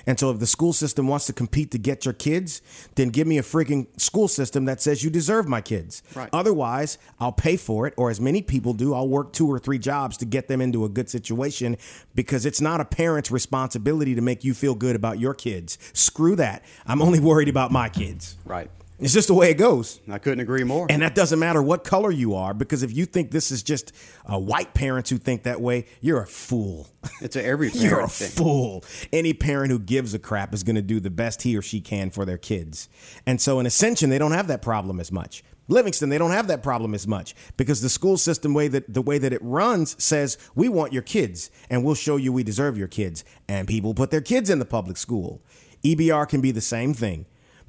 And so if the school system wants to compete to get your kids, then give me a freaking school system that says you deserve my kids. Right. Otherwise, I'll pay for it, or as many people do, I'll work two or three jobs to get them into a good situation because it's not a parent's responsibility to make you feel good about your kids. Screw that. I'm only worried about my kids. Right. It's just the way it goes. I couldn't agree more. And that doesn't matter what color you are, because if you think this is just uh, white parents who think that way, you're a fool. It's a every You're a thing. fool. Any parent who gives a crap is going to do the best he or she can for their kids. And so in Ascension, they don't have that problem as much. Livingston, they don't have that problem as much because the school system way that the way that it runs says we want your kids and we'll show you we deserve your kids. And people put their kids in the public school. EBR can be the same thing.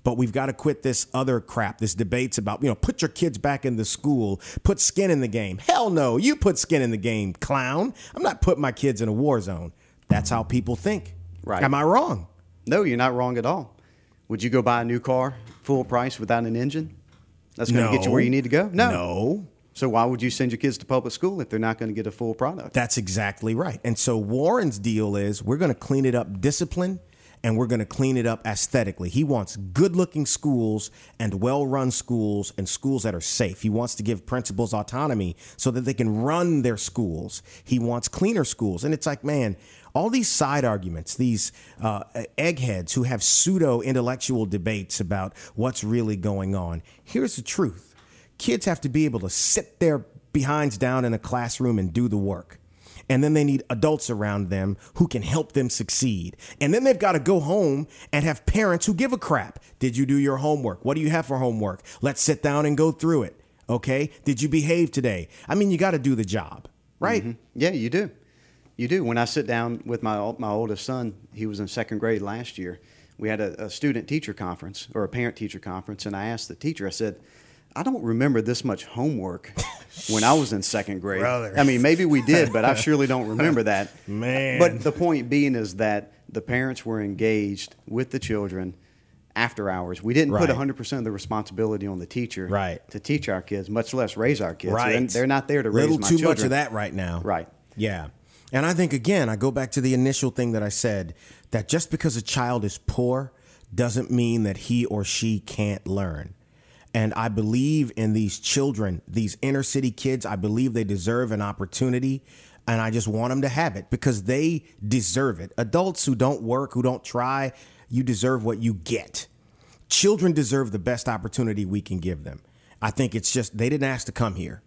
But we've got to quit this other crap, this debates about, you know, put your kids back in the school, put skin in the game. Hell no, you put skin in the game, clown. I'm not putting my kids in a war zone. That's how people think. Right. Am I wrong? No, you're not wrong at all. Would you go buy a new car full price without an engine? That's going to get you where you need to go? No. No. So why would you send your kids to public school if they're not going to get a full product? That's exactly right. And so Warren's deal is we're going to clean it up discipline and we're going to clean it up aesthetically. He wants good looking schools and well run schools and schools that are safe. He wants to give principals autonomy so that they can run their schools. He wants cleaner schools. And it's like, man, all these side arguments, these uh, eggheads who have pseudo intellectual debates about what's really going on. Here's the truth kids have to be able to sit their behinds down in a classroom and do the work and then they need adults around them who can help them succeed. And then they've got to go home and have parents who give a crap. Did you do your homework? What do you have for homework? Let's sit down and go through it. Okay? Did you behave today? I mean, you got to do the job, right? Mm-hmm. Yeah, you do. You do. When I sit down with my my oldest son, he was in second grade last year. We had a, a student teacher conference or a parent teacher conference, and I asked the teacher. I said, "I don't remember this much homework when I was in second grade. Brother. I mean, maybe we did, but I surely don't remember that. Man. But the point being is that the parents were engaged with the children after hours. We didn't put 100% of the responsibility on the teacher Right. to teach our kids, much less raise our kids. Right. They're, they're not there to Little raise my children. Little too children. much of that right now. Right. Yeah. And I think again, I go back to the initial thing that I said that just because a child is poor doesn't mean that he or she can't learn. And I believe in these children, these inner city kids. I believe they deserve an opportunity. And I just want them to have it because they deserve it. Adults who don't work, who don't try, you deserve what you get. Children deserve the best opportunity we can give them. I think it's just they didn't ask to come here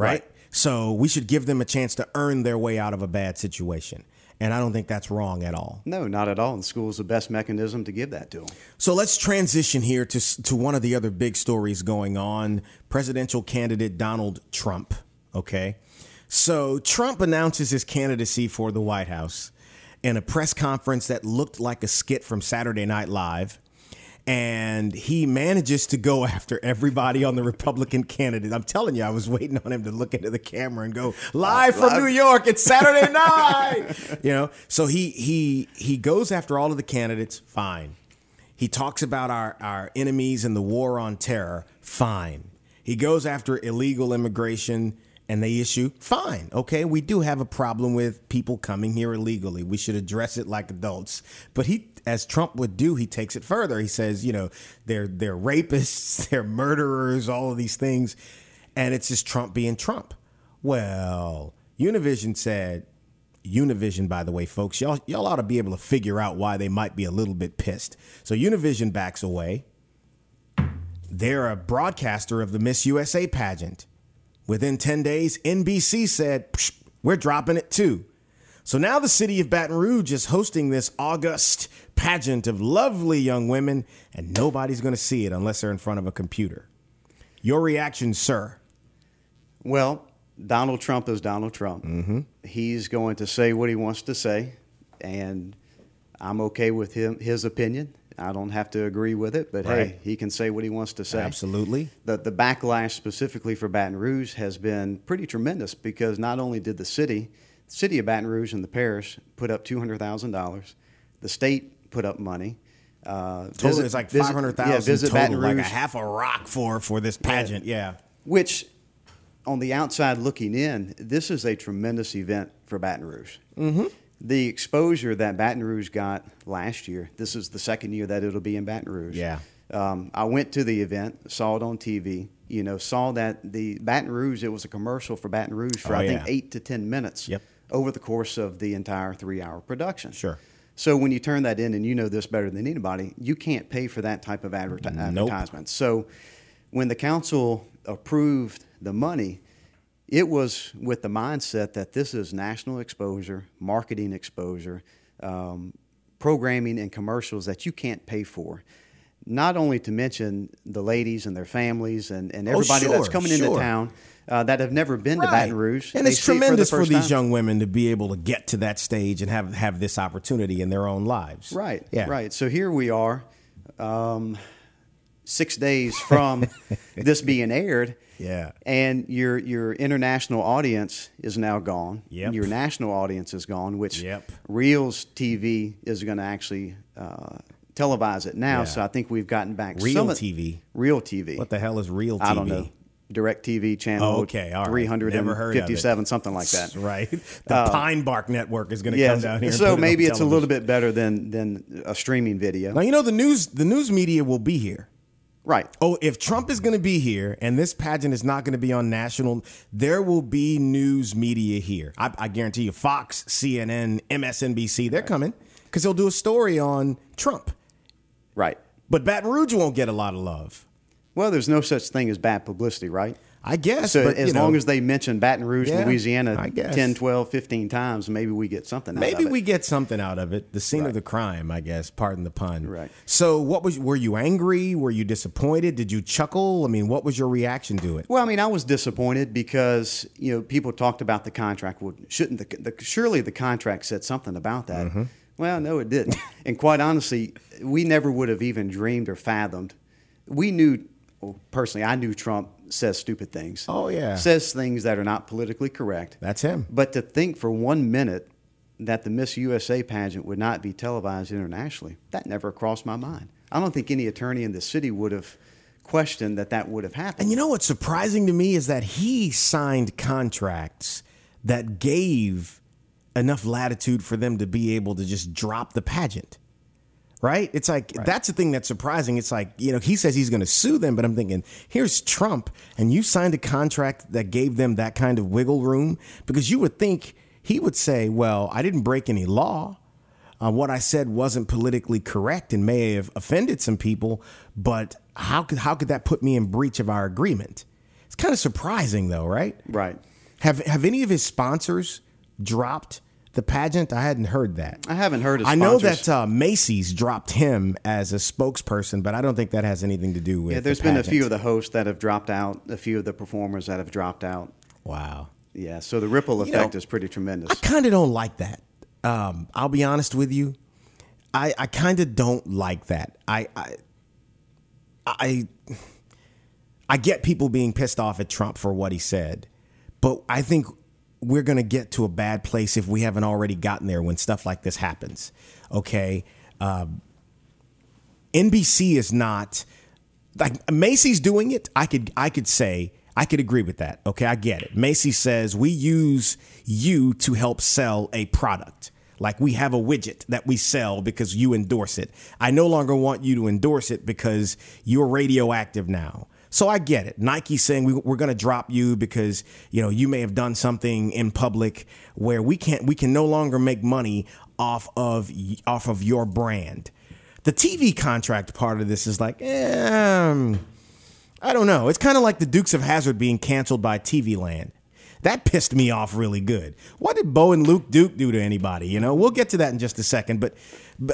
right? Right. So we should give them a chance to earn their way out of a bad situation. And I don't think that's wrong at all. No, not at all. And school is the best mechanism to give that to them. So let's transition here to to one of the other big stories going on, presidential candidate Donald Trump, okay? So Trump announces his candidacy for the White House in a press conference that looked like a skit from Saturday Night Live. And he manages to go after everybody on the Republican candidate. I'm telling you, I was waiting on him to look into the camera and go live from New York. It's Saturday night. you know, so he he he goes after all of the candidates. Fine. He talks about our, our enemies and the war on terror. Fine. He goes after illegal immigration and they issue. Fine. Okay. We do have a problem with people coming here illegally. We should address it like adults. But he, as Trump would do, he takes it further. He says, you know, they're, they're rapists, they're murderers, all of these things. And it's just Trump being Trump. Well, Univision said, Univision, by the way, folks, y'all y'all ought to be able to figure out why they might be a little bit pissed. So Univision backs away. They're a broadcaster of the Miss USA pageant. Within 10 days, NBC said, we're dropping it too. So now the city of Baton Rouge is hosting this August pageant of lovely young women, and nobody's going to see it unless they're in front of a computer. Your reaction, sir? Well, Donald Trump is Donald Trump. Mm-hmm. He's going to say what he wants to say, and I'm okay with him his opinion. I don't have to agree with it, but Right. hey, he can say what he wants to say. Absolutely. The the backlash specifically for Baton Rouge has been pretty tremendous because not only did the city, the city of Baton Rouge and the parish put up two hundred thousand dollars, the state put up money. Uh, Total visit- is like five hundred thousand Yeah, visit total, Baton like a half a rock for for this pageant. Yeah. which, on the outside looking in, this is a tremendous event for Baton Rouge. Mm-hmm. The exposure that Baton Rouge got last year, this is the second year that it'll be in Baton Rouge. Yeah. Um, I went to the event, saw it on TV. You know, saw that the Baton Rouge. It was a commercial for Baton Rouge for Oh, I yeah. think eight to ten minutes. Yep. Over the course of the entire three-hour production. Sure. So when you turn that in, and you know this better than anybody, you can't pay for that type of adverti- Nope. advertisement. So when the council approved the money, it was with the mindset that this is national exposure, marketing exposure, um, programming and commercials that you can't pay for. Not only to mention the ladies and their families and, and Oh, everybody that's sure, coming into town uh, that have never been to Baton Rouge. And it's see it tremendous the for, these young women to be able to get to that stage and have have this opportunity in their own lives. Right. Yeah. Right. So here we are, um, six days from this being aired. Yeah. And your your international audience is now gone. Yep. Your national audience is gone, which Yep. Reelz TV is going to actually uh, televise it now. Yeah. So I think we've gotten back Reelz TV? Reelz TV. What the hell is Reelz TV? I don't know. Direct TV channel. Oh, okay, all right. Never heard of it. 357, something like that. Right. The Pine Bark Network is going to Yeah. come down here. So put it maybe it's a little bit better than than a streaming video. Now you know the news. The news media will be here. Right. Oh, if Trump is going to be here and this pageant is not going to be on national, there will be news media here. I, I guarantee you, Fox, CNN, MSNBC, they're coming because they'll do a story on Trump. Right. But Baton Rouge won't get a lot of love. Well, there's no such thing as bad publicity, right? I guess. So but, as know, long as they mention Baton Rouge, Yeah, Louisiana I guess. 10, 12, 15 times, maybe we get something out Maybe of it. we get something out of it. The scene of the crime, I guess. Pardon the pun. Right. So, what was? Were you angry? Were you disappointed? Did you chuckle? I mean, what was your reaction to it? Well, I mean, I was disappointed because you know people talked about the contract. Well, shouldn't the, the surely the contract said something about that? Mm-hmm. Well, no, it didn't. and quite honestly, we never would have even dreamed or fathomed. We knew, well, personally, I knew Trump says stupid things. Oh, yeah. says things that are not politically correct. That's him. But to think for one minute that the Miss USA pageant would not be televised internationally, that never crossed my mind. I don't think any attorney in the city would have questioned that that would have happened. And you know what's surprising to me is that he signed contracts that gave enough latitude for them to be able to just drop the pageant. Right? It's like that's the thing that's surprising. It's like, you know, he says he's going to sue them, but I'm thinking, here's Trump and you signed a contract that gave them that kind of wiggle room because you would think he would say, "Well, I didn't break any law. Uh, what I said wasn't politically correct and may have offended some people, but how could how could that put me in breach of our agreement?" It's kind of surprising, though, right? right. Have Have any of his sponsors dropped the pageant? I hadn't heard that. I haven't heard I know that uh, Macy's dropped him as a spokesperson, but I don't think that has anything to do with. Yeah, the there's been a few of the hosts that have dropped out, a few of the performers that have dropped out. Wow. Yeah, so the ripple You effect know, is pretty tremendous. I kind of don't like that. Um, I'll be honest with you. I, I kind of don't like that. I, I I I get people being pissed off at Trump for what he said, but I think we're going to get to a bad place if we haven't already gotten there when stuff like this happens. Okay, um, NBC is not like Macy's doing it. I could I could say I could agree with that. Okay, I get it. Macy says we use you to help sell a product. Like we have a widget that we sell because you endorse it. I no longer want you to endorse it because you're radioactive now. So I get it. Nike saying we, we're going to drop you because you know you may have done something in public where we can't we can no longer make money off of off of your brand. The TV contract part of this is like, eh, I don't know. It's kind of like the Dukes of Hazzard being canceled by TV Land. That pissed me off really good. What did Bo and Luke Duke do to anybody? You know, we'll get to that in just a second. But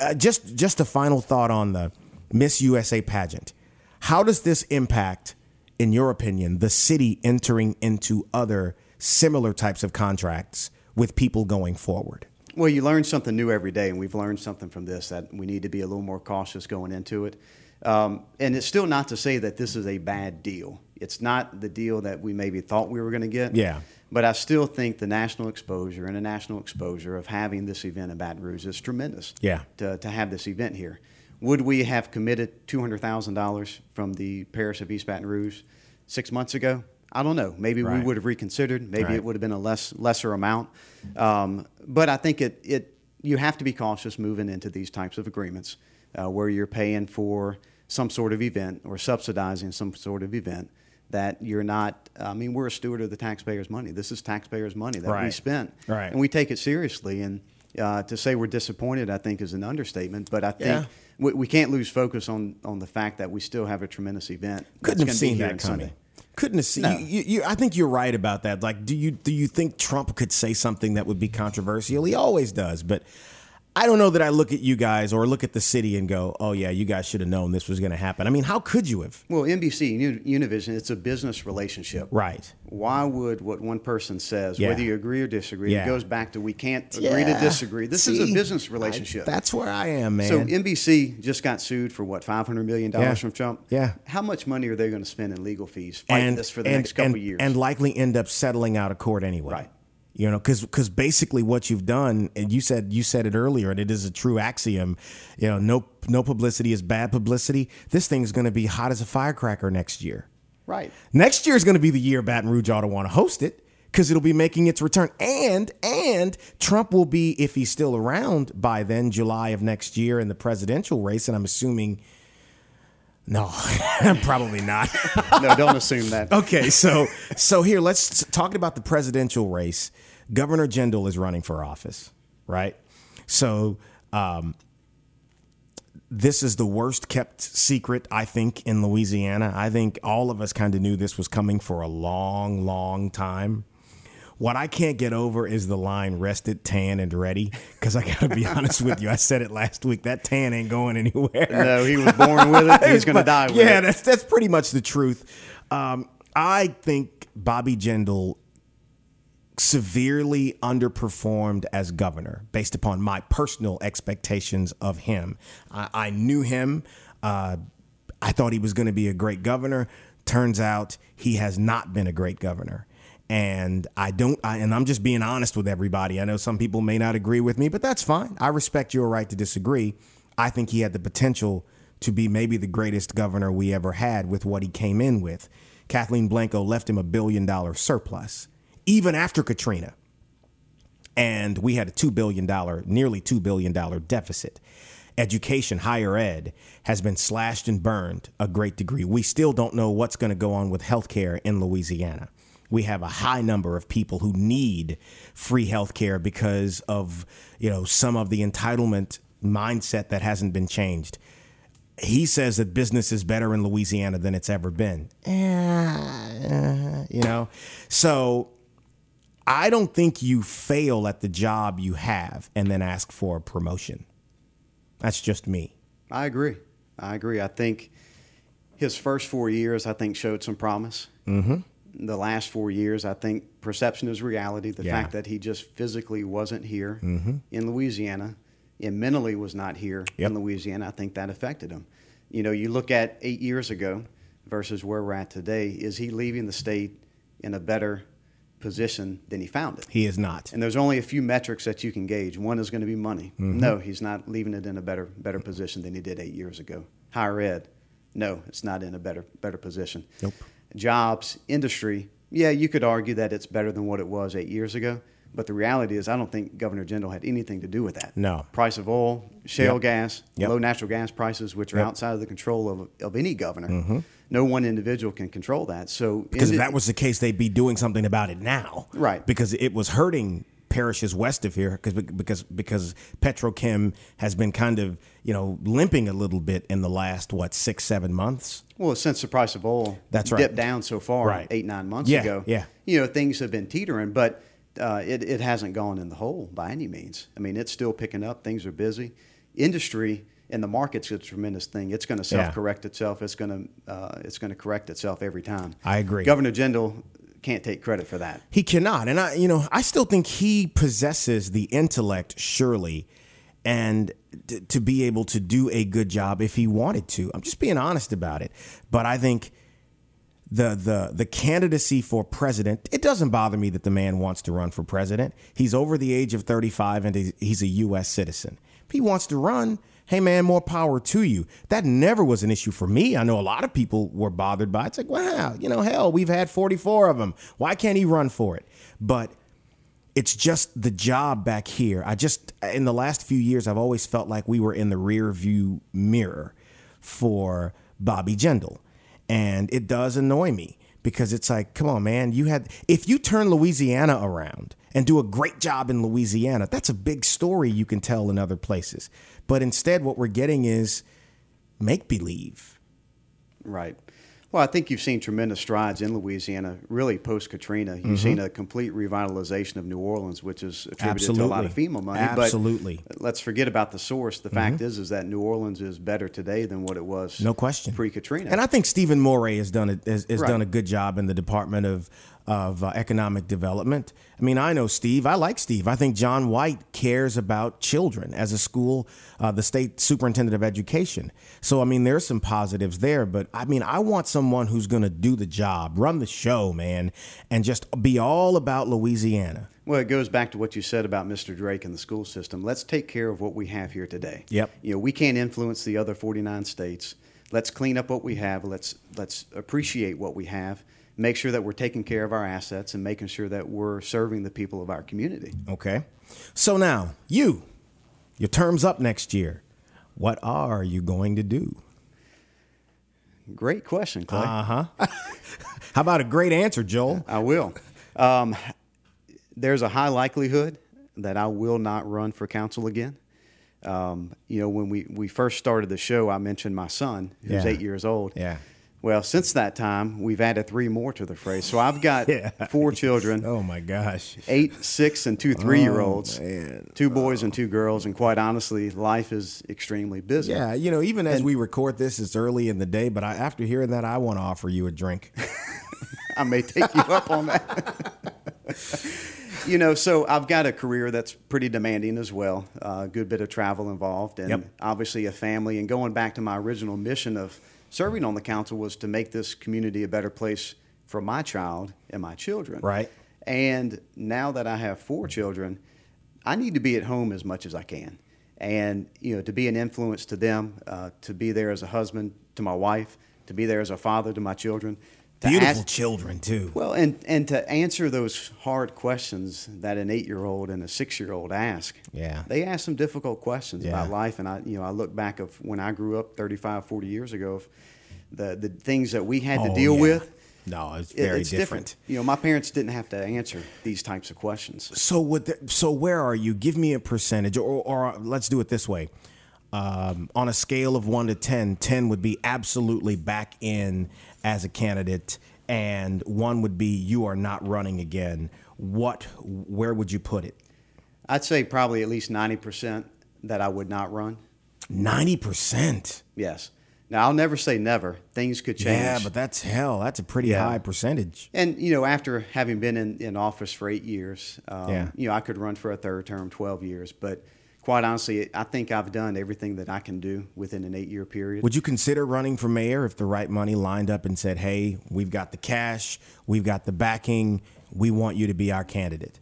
uh, just just a final thought on the Miss USA pageant. How does this impact, in your opinion, the city entering into other similar types of contracts with people going forward? Well, you learn something new every day, and we've learned something from this that we need to be a little more cautious going into it. Um, and it's still not to say that this is a bad deal. It's not the deal that we maybe thought we were going to get. Yeah. But I still think the national exposure, international exposure of having this event in Baton Rouge is tremendous. Yeah. To, to have this event here. Would we have committed $200,000 from the parish of East Baton Rouge six months ago? I don't know. Maybe Right. we would have reconsidered. Maybe Right. it would have been a less lesser amount. Um, but I think it, it you have to be cautious moving into these types of agreements uh, where you're paying for some sort of event or subsidizing some sort of event that you're not. I mean, we're a steward of the taxpayers' money. This is taxpayers' money that we spent, Right. and we take it seriously. And uh, to say we're disappointed, I think, is an understatement. But I think. Yeah. We, we can't lose focus on, on the fact that we still have a tremendous event. Couldn't have seen that coming. Sunday. Couldn't have seen. No. You, you, I think you're right about that. Like, do you do you think Trump could say something that would be controversial? He always does, but I don't know that I look at you guys or look at the city and go, "Oh yeah, you guys should have known this was going to happen." I mean, how could you have? Well, NBC, Univision, it's a business relationship. Right. Why would what one person says, Yeah. whether you agree or disagree, Yeah. it goes back to we can't agree to disagree. This is a business I- relationship. that's where I am, man. so NBC just got sued for what five hundred million dollars Yeah. from Trump. Yeah. How much money are they going to spend in legal fees fighting this for the next couple and, years? and likely end up settling out of court anyway. Right. You know, because because basically what you've done, and you said you said it earlier, and it is a true axiom. You know, no no publicity is bad publicity. This thing's going to be hot as a firecracker next year. right. Next year is going to be the year Baton Rouge ought to want to host it because it'll be making its return. And and Trump will be, if he's still around by then, July of next year in the presidential race. And I'm assuming, no, probably not. no, don't assume that. okay, so so here let's talk about the presidential race. Governor Jindal is running for office, right? So um, this is the worst kept secret, I think, in Louisiana. I think all of us kind of knew this was coming for a long, long time. What I can't get over is the line rested, tan, and ready. Because I got to be honest with you, I said it last week. That tan ain't going anywhere. No, he was born with it. He's going to die with yeah, it. that's that's pretty much the truth. Um, I think Bobby Jindal severely underperformed as governor based upon my personal expectations of him. I, I knew him. Uh, I thought he was going to be a great governor. Turns out he has not been a great governor. And I don't, I, and I'm just being honest with everybody. I know some people may not agree with me, but that's fine. I respect your right to disagree. I think he had the potential to be maybe the greatest governor we ever had with what he came in with. Kathleen Blanco left him a billion dollar surplus, even after Katrina. And we had a $2 billion, nearly $2 billion deficit. Education, higher ed, has been slashed and burned a great degree. We still don't know what's going to go on with healthcare in Louisiana. We have a high number of people who need free health care because of, you know, some of the entitlement mindset that hasn't been changed he says that business is better in Louisiana than it's ever been. Eh, you know, so I don't think you fail at the job you have and then ask for a promotion. That's just me. I agree. I agree. I think his first four years, I think, showed some promise. Mm-hmm. The last four years, I think, perception is reality. The Yeah. fact that he just physically wasn't here in Louisiana and mentally was not here Yep. in Louisiana, I think that affected him. You know, you look at eight years ago versus where we're at today. Is he leaving the state in a better position than he found it? He is not. And there's only a few metrics that you can gauge. One is going to be money. Mm-hmm. No, he's not leaving it in a better better position than he did eight years ago. Higher ed, no, it's not in a better better position. Nope. Jobs, industry, yeah, you could argue that it's better than what it was eight years ago. But the reality is, I don't think Governor Jindal had anything to do with that. No. Price of oil, shale Yep. gas, Yep. low natural gas prices, which are Yep. outside of the control of, of any governor. No one individual can control that. So Mm-hmm. Because if it- that was the case, they'd be doing something about it now. Right. Because it was hurting parishes west of here because because because Petrochem has been kind of you know limping a little bit in the last what six seven months. Well, since the price of oil That's right. dipped down so far Right. eight, nine months Yeah, ago, yeah. you know, things have been teetering, but uh, it, it hasn't gone in the hole by any means. I mean, it's still picking up. Things are busy. Industry and the market's a tremendous thing. It's going to self-correct itself. It's going to uh, it's going to correct itself every time. I agree. Governor Jindal can't take credit for that. He cannot, and I, you know, I still think he possesses the intellect, surely, and t- to be able to do a good job if he wanted to. I'm just being honest about it. But I think the the the candidacy for president. It doesn't bother me that the man wants to run for president. He's over the age of 35 and he's- a U.S. citizen. If he wants to run, hey man, more power to you. That never was an issue for me. I know a lot of people were bothered by it. It's like, wow, you know, hell, we've had 44 of them. Why can't he run for it? But it's just the job back here. I just in the last few years I've always felt like we were in the rear view mirror for Bobby Jindal. And it does annoy me because it's like, come on, man, you had if you turn Louisiana around and do a great job in Louisiana, that's a big story you can tell in other places. But instead what we're getting is make believe. Right. Well, I think you've seen tremendous strides in Louisiana, really post Katrina. You've mm-hmm. seen a complete revitalization of New Orleans, which is attributed to a lot of Absolutely. FEMA money. Absolutely. But let's forget about the source. The fact mm-hmm. is, is that New Orleans is better today than what it was. No question. Pre Katrina. And I think Stephen Moret has done a, has, has Right. done a good job in the Department of of uh, Economic Development. I mean, I know Steve. I like Steve. I think John White cares about children as a school, uh, the state superintendent of education. So I mean, there's some positives there. But I mean, I want someone who's going to do the job, run the show, man, and just be all about Louisiana. Well, it goes back to what you said about Mr. Drake and the school system. Let's take care of what we have here today. Yep. You know, we can't influence the other 49 states. Let's clean up what we have. Let's let's appreciate what we have. Make sure that we're taking care of our assets and making sure that we're serving the people of our community. Okay. So now you, your term's up next year. What are you going to do? Great question, Clay. Uh huh. How about a great answer, Joel? I will. Um, there's a high likelihood that I will not run for council again. Um, you know, when we, we first started the show, I mentioned my son, who's Yeah. eight years old. Yeah. Well, since that time, we've added three more to the phrase. So I've got Yeah. four children Oh my gosh. eight, six, and two three year olds. Oh. Two boys and oh. two girls. And quite honestly, life is extremely busy. Yeah, you know, even as we record this, it's early in the day, but I, after hearing that, I want to offer you a drink. I may take you up on that. you know, so I've got a career that's pretty demanding as well. A good bit of travel involved, and Yep. obviously a family. And going back to my original mission of serving on the council was to make this community a better place for my child and my children. Right. And now that I have four children, I need to be at home as much as I can, and you know, to be an influence to them, uh, to be there as a husband to my wife, to be there as a father to my children. To Beautiful ask- children, too. well, and, and to answer those hard questions that an eight year old and a six year old ask. Yeah. They ask some difficult questions Yeah. about life. And I, you know, I look back of when I grew up 35, 40 years ago, the, the things that we had to Oh, deal yeah. with. No, it's very it's different. You know, my parents didn't have to answer these types of questions. So, what? The, so, where are you? Give me a percentage, or, or let's do it this way. Um, on a scale of one to 10, 10 would be absolutely back in as a candidate, and one would be you are not running again. What? Where would you put it? I'd say probably at least 90% that I would not run. Ninety percent. Yes. Now, I'll never say never. Things could change. Yeah, but that's hell. That's a pretty Yeah. high percentage. And you know, after having been in, in office for eight years, um, Yeah. you know, I could run for a third term, twelve years. But quite honestly, I think I've done everything that I can do within an eight year period. Would you consider running for mayor if the right money lined up and said, "Hey, we've got the cash, we've got the backing, we want you to be our candidate"?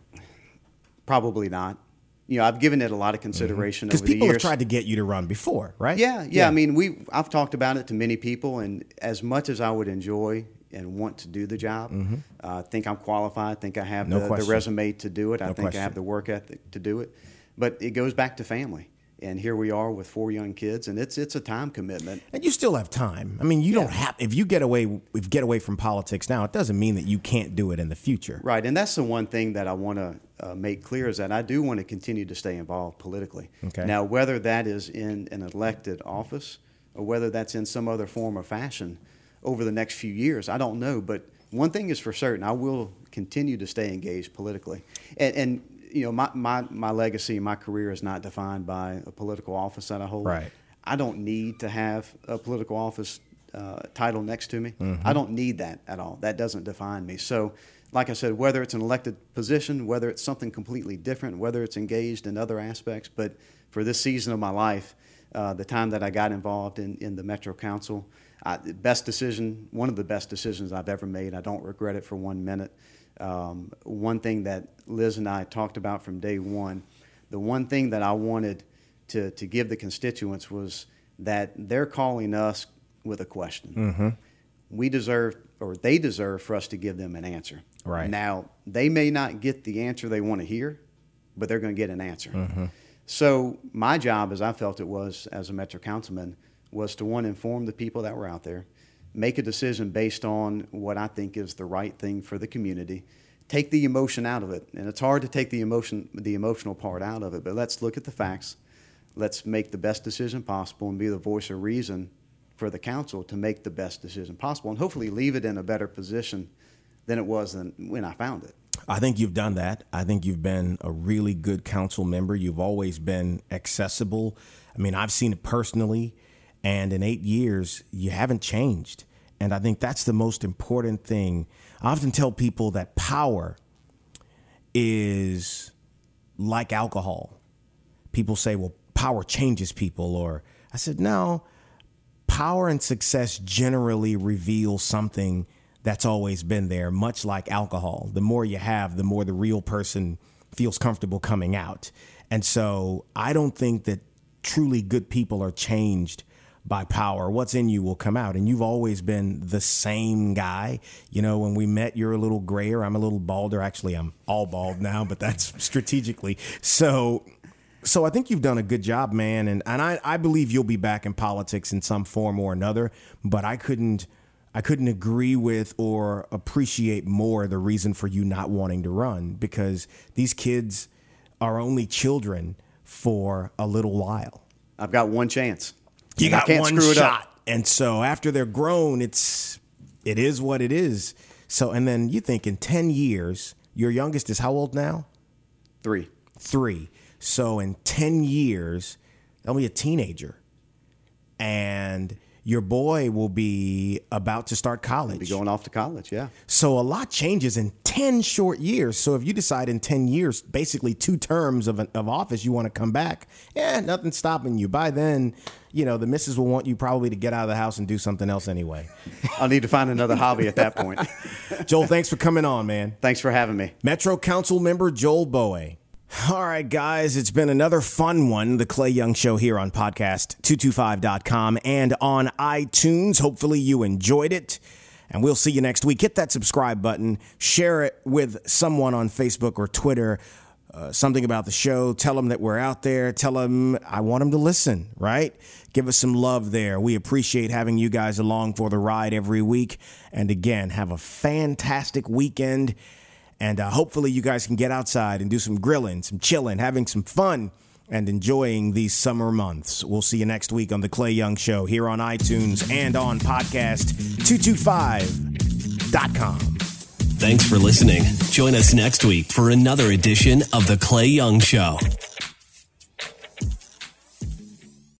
Probably not. You know, I've given it a lot of consideration Because over the people years. have tried to get you to run before, right? Yeah, yeah, I mean, we I've talked about it to many people, and as much as I would enjoy and want to do the job, uh, I think I'm qualified. I think I have Mm-hmm. No the, the resume to do it. I No think I have the work ethic to do it. But it goes back to family, and here we are with four young kids, and it's it's a time commitment. And you still have time. I mean, you don't have if you get away if get away from politics now, it doesn't mean that you can't do it in the future. Right, and that's the one thing that I want to uh, make clear is that I do want to continue to stay involved politically. Okay. Now, whether that is in an elected office or whether that's in some other form or fashion over the next few years, I don't know. But one thing is for certain: I will continue to stay engaged politically. And, and you know, my, my my legacy, my career is not defined by a political office that I hold. Right. I don't need to have a political office uh, title next to me. Mm-hmm. I don't need that at all. That doesn't define me. So, like I said, whether it's an elected position, whether it's something completely different, whether it's engaged in other aspects, but for this season of my life, uh, the time that I got involved in, in the Metro Council, I, best decision, one of the best decisions I've ever made. I don't regret it for one minute. Um, one thing that Liz and I talked about from day one, the one thing that I wanted to, to give the constituents was that they're calling us with a question. Mm-hmm. We deserve, or they deserve, for us to give them an answer. Right. Now, they may not get the answer they want to hear, but they're going to get an answer. So, my job, as I felt it was as a Metro councilman, was to one, inform the people that were out there, make a decision based on what I think is the right thing for the community, take the emotion out of it. And it's hard to take the emotion, the emotional part out of it, but let's look at the facts. Let's make the best decision possible and be the voice of reason for the council to make the best decision possible and hopefully leave it in a better position than it was when I found it. I think you've done that. I think you've been a really good council member. You've always been accessible. I mean, I've seen it personally, and in eight years, you haven't changed. And I think that's the most important thing. I often tell people that power is like alcohol. People say, well, power changes people, or I said, no, power and success generally reveal something that's always been there, much like alcohol. The more you have, the more the real person feels comfortable coming out. And so I don't think that truly good people are changed by power. What's in you will come out. And you've always been the same guy. You know, when we met, you're a little grayer. I'm a little balder. Actually, I'm all bald now, but that's strategically. So so I think you've done a good job, man, and, and I, I believe you'll be back in politics in some form or another. But I couldn't I couldn't agree with or appreciate more the reason for you not wanting to run because these kids are only children for a little while. I've got one chance. You got one shot, up. and so after they're grown, it's it is what it is. So and then you think in ten years, your youngest is how old now? Three. three. So in 10 years, they'll be a teenager. And your boy will be about to start college. Be going off to college, yeah. So a lot changes in 10 short years. So if you decide in 10 years, basically two terms of, of office, you want to come back, yeah, nothing's stopping you. By then, you know, the missus will want you probably to get out of the house and do something else anyway. I'll need to find another hobby at that point. Joel, thanks for coming on, man. Thanks for having me. Metro Council member Joel Boé. All right, guys, it's been another fun one. The Clay Young Show here on podcast225.com and on iTunes. Hopefully, you enjoyed it. And we'll see you next week. Hit that subscribe button, share it with someone on Facebook or Twitter. Uh, something about the show. Tell them that we're out there. Tell them I want them to listen, right? Give us some love there. We appreciate having you guys along for the ride every week. And again, have a fantastic weekend. And uh, hopefully, you guys can get outside and do some grilling, some chilling, having some fun, and enjoying these summer months. We'll see you next week on The Clay Young Show here on iTunes and on podcast225.com. Thanks for listening. Join us next week for another edition of The Clay Young Show.